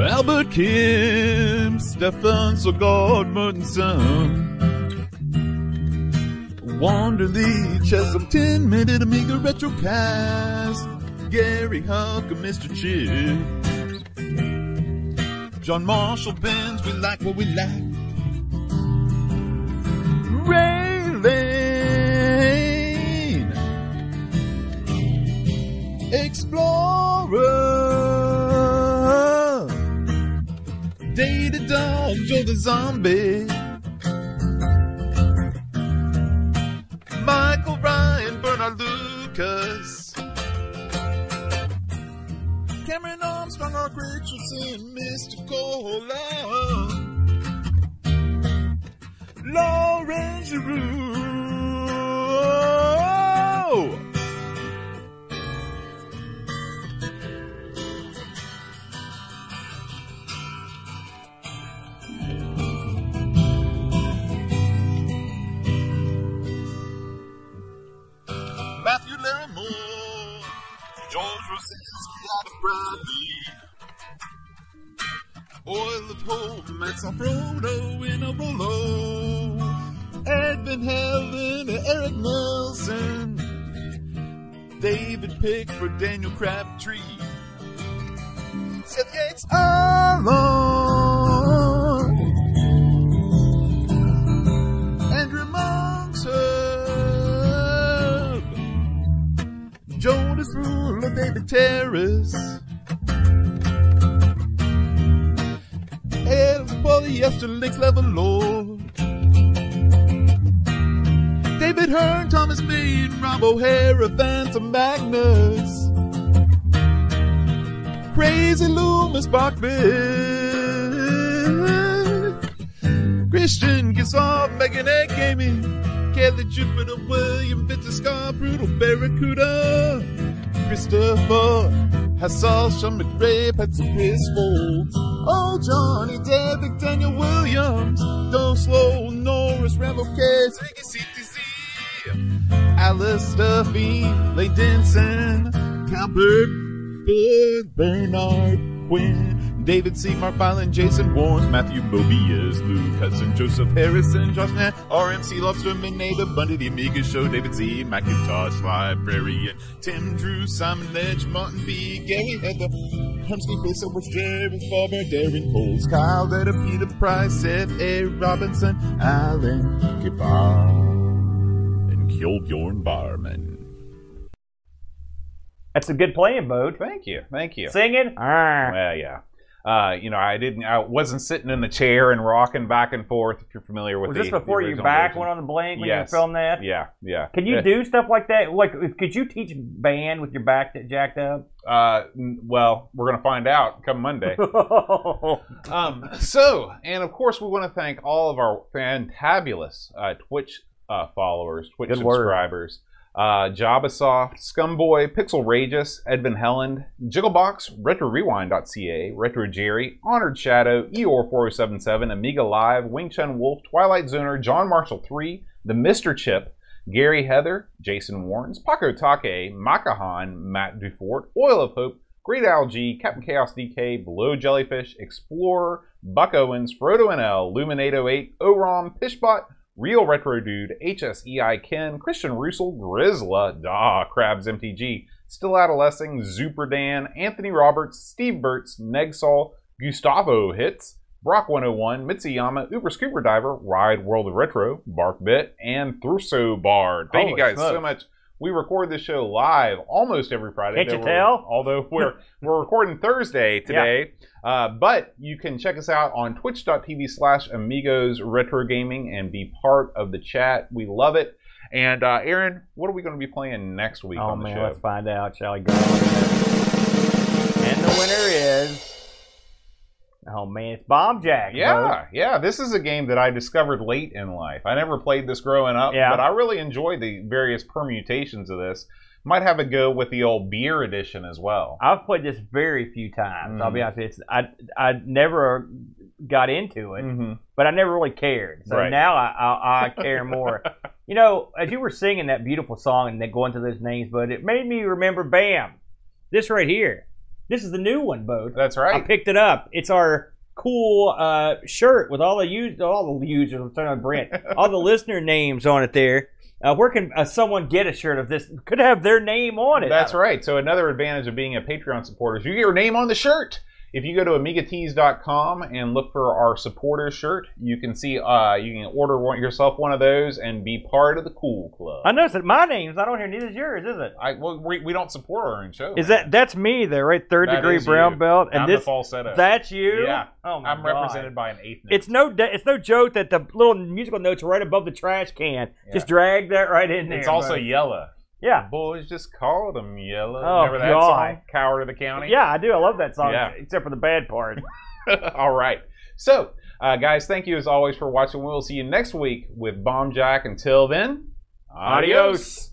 Albert Kim, Stefan Sogard son. Wanderly, Chesum 10 Minute Amiga Retrocast. Gary Huck and Mr. Chip. John Marshall Benz, we like what we like. Raylane, Explorer. Data Dog, Joe the Zombie. Lucas. Cameron Armstrong, Mark Richardson, Mr. Cola. Lauren Giroux. Bradley, Oil of Hope, Max Frodo in a Rolo, oh. Edmund Helen, Eric Nelson, David Pickford, Daniel Crabtree, Seth Yates, Alon, David Terrace, Ed Polyester, Links Level Lord, David Hearn, Thomas Main, Rob O'Hara, Phantom Magnus, Crazy Loomis, Bachman, Christian Gisov, Megan Gaming, Kelly Jupiter, William Vitescar, Brutal Barracuda, Christopher, Hassel, Sean McRae, Chris Folds, Oh Johnny, David, Daniel Williams, Don't Slow, Norris, Rambo K, Ziggy CTC, Alistair Fiend, Lay Denson, Calbert, Bernard, Quinn, David C. Mark Byland, Jason Warnes, Matthew Mobius, Luke Hudson, Joseph Harrison, Josh Nat, RMC Lobsterman, Nada Bundy, The Amiga Show, David Z, Macintosh, Librarian, Tim Drew, Simon Ledge, Martin B, Gary Heather, Hermsky, Chris Edwards, Jerry Farber, Darren Coles, Kyle Vetter, Peter Price, Seth A. Robinson, Alan Kibar, and Kjolbjorn Barman. That's a good playing, Bode. Thank you. Thank you. Singing? Ah. Well, yeah. Uh, you know, I didn't. I wasn't sitting in the chair and rocking back and forth. If you're familiar with Was the, this before your back version. went on the blank when Yes. you filmed that? Yeah, yeah. Can you do stuff like that? Like, could you teach band with your back jacked up? Uh, well, we're gonna find out come Monday. um, so, and of course, we want to thank all of our fantabulous uh, Twitch uh, followers, Twitch Good word. Uh, Jabasoft, Scumboy, Pixel Rageous, Edvin Helland, Jigglebox, RetroRewind.ca, Retro Jerry, Honored Shadow, Eor4077, Amiga Live, Wing Chun Wolf, Twilight Zoner, John Marshall 3, The Mr. Chip, Gary Heather, Jason Warrens, Paco Take, Makahan, Matt Dufort, Oil of Hope, Great Algae, Captain Chaos DK, Below Jellyfish, Explorer, Buck Owens, Frodo NL, Luminato8, Orom, Pishbot, Real Retro Dude, HSEI Ken, Christian Russell, Grizzla, Da, Krabs MTG, Still Adolescing, Zuper Dan, Anthony Roberts, Steve Burtz, Negsol, Gustavo Hits, Brock 101, Mitsuyama, Uber Scuba Diver, Ride World of Retro, Barkbit, and Thruso Bard. Thank you Holy guys so much. We record this show live almost every Friday. Can't you tell? Although we're we're recording Thursday today, uh, but you can check us out on twitch.tv slash amigos retro gaming and be part of the chat. We love it. And uh, Aaron, what are we going to be playing next week Oh on the man, show? let's find out, shall we go? And the winner is. Oh man, it's Bomb Jack. Yeah, yeah. This is a game that I discovered late in life. I never played this growing up, Yeah. but I really enjoy the various permutations of this. Might have a go with the old beer edition as well. I've played this very few times. I'll be Mhm. honest. It's I I never got into it, hmm but I never really cared. So Right. now I, I I care more. you know, as you were singing that beautiful song and then going to those names, but it made me remember Bam. This right here. This is the new one, Bo. That's right. I picked it up. It's our cool uh, shirt with all the use all the users. I'm Brent, all the listener names on it there. Uh, where can uh, someone get a shirt of this? Could have their name on it. That's right. So another advantage of being a Patreon supporter is you get your name on the shirt. If you go to amigatees.com and look for our supporter shirt, you can see uh, you can order one, yourself one of those and be part of the cool club. I noticed that my name's not on here. Neither is yours, is it? I, well, we, we don't support our own show. Is that that's me there, right? Third That degree brown you. belt, and I'm this falsetto. that's you. Yeah. Oh my I'm God. represented by an eighth note. It's no it's no joke that the little musical notes are right above the trash can. Yeah. Just drag that right in there. It's also bud. yellow. Yeah. Boys just called him yellow. Oh, Remember that God. song? Coward of the County? Yeah, I do. I love that song, Yeah. except for the bad part. All right. So, uh, guys, thank you as always for watching. We'll see you next week with Bomb Jack. Until then, adios. Adios.